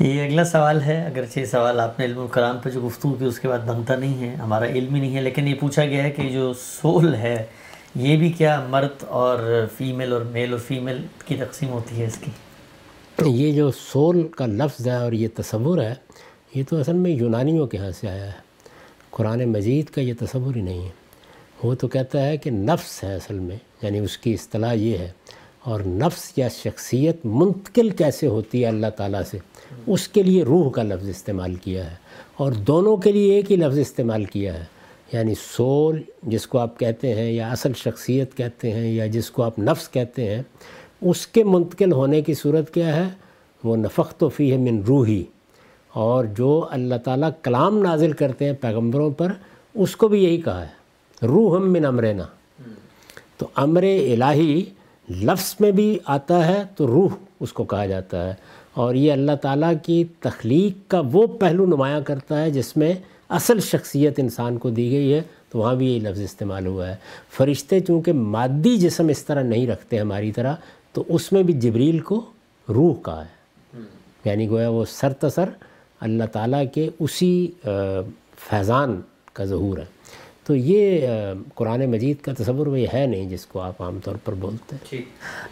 یہ اگلا سوال ہے۔ اگرچہ یہ سوال آپ نے علم الکلام پہ جو گفتگو کی اس کے بعد بنتا نہیں ہے ہمارا علم ہی نہیں ہے لیکن یہ پوچھا گیا ہے کہ جو سول ہے یہ بھی کیا مرد اور فیمیل اور میل اور فیمیل کی تقسیم ہوتی ہے اس کی؟ یہ جو سول کا لفظ ہے اور یہ تصور ہے یہ تو اصل میں یونانیوں کے ہاں سے آیا ہے۔ قرآن مجید کا یہ تصور ہی نہیں ہے۔ وہ تو کہتا ہے کہ نفس ہے اصل میں۔ یعنی اس کی اصطلاح یہ ہے۔ اور نفس یا شخصیت منتقل کیسے ہوتی ہے اللہ تعالیٰ سے؟ اس کے لیے روح کا لفظ استعمال کیا ہے۔ اور دونوں کے لیے ایک ہی لفظ استعمال کیا ہے۔ یعنی سول، جس کو آپ کہتے ہیں، یا اصل شخصیت کہتے ہیں، یا جس کو آپ نفس کہتے ہیں، اس کے منتقل ہونے کی صورت کیا ہے؟ وہ نفق و فی ہے من روحی۔ اور جو اللہ تعالیٰ کلام نازل کرتے ہیں پیغمبروں پر، اس کو بھی یہی کہا ہے۔ روح من امرنا۔ تو امر الہی لفظ میں بھی آتا ہے تو روح اس کو کہا جاتا ہے اور یہ اللہ تعالیٰ کی تخلیق کا وہ پہلو نمایاں کرتا ہے جس میں اصل شخصیت انسان کو دی گئی ہے، تو وہاں بھی یہی لفظ استعمال ہوا ہے۔ فرشتے چونکہ مادی جسم اس طرح نہیں رکھتے ہماری طرح، تو اس میں بھی جبریل کو روح کہا ہے۔ یعنی گویا وہ سر تسر اللہ تعالیٰ کے اسی فیضان کا ظہور ہے۔ تو یہ قرآن مجید کا تصور وہ یہ ہے نہیں جس کو آپ عام طور پر بولتے ہیں۔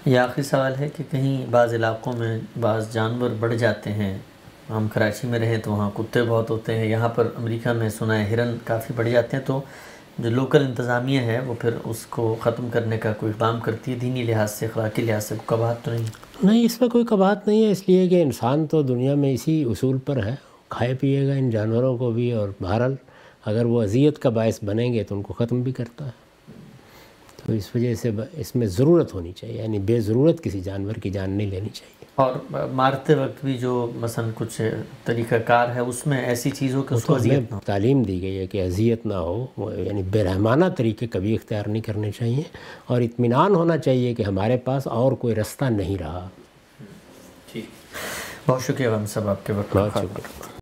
یہ آخری سوال ہے کہ کہیں بعض علاقوں میں بعض جانور بڑھ جاتے ہیں ہم کراچی میں رہیں تو وہاں کتے بہت ہوتے ہیں یہاں پر امریکہ میں سنا ہے ہرن کافی بڑھ جاتے ہیں تو جو لوکل انتظامیہ ہے وہ پھر اس کو ختم کرنے کا کوئی اقدام کرتی ہے دینی لحاظ سے اخلاقی لحاظ سے کباہت تو نہیں؟ نہیں اس میں کوئی کباہت نہیں ہے اس لیے کہ انسان تو دنیا میں اسی اصول پر ہے کھائے پیے گا ان جانوروں کو بھی اور بہرحال اگر وہ اذیت کا باعث بنیں گے تو ان کو ختم بھی کرتا ہے۔ تو اس وجہ سے اس میں ضرورت ہونی چاہیے یعنی بے ضرورت کسی جانور کی جان نہیں لینی چاہیے۔ اور مارتے وقت بھی جو مثلا کچھ طریقہ کار ہے اس میں ایسی چیز ہو کہ اس کو اذیت نہ تعلیم دی گئی ہے کہ اذیت نہ ہو یعنی بے رحمانہ طریقے کبھی اختیار نہیں کرنے چاہیے اور اطمینان ہونا چاہیے کہ ہمارے پاس اور کوئی رستہ نہیں رہا۔ ٹھیک بہت شکریہ ہم سب آپ کے وقت بہت شکریہ۔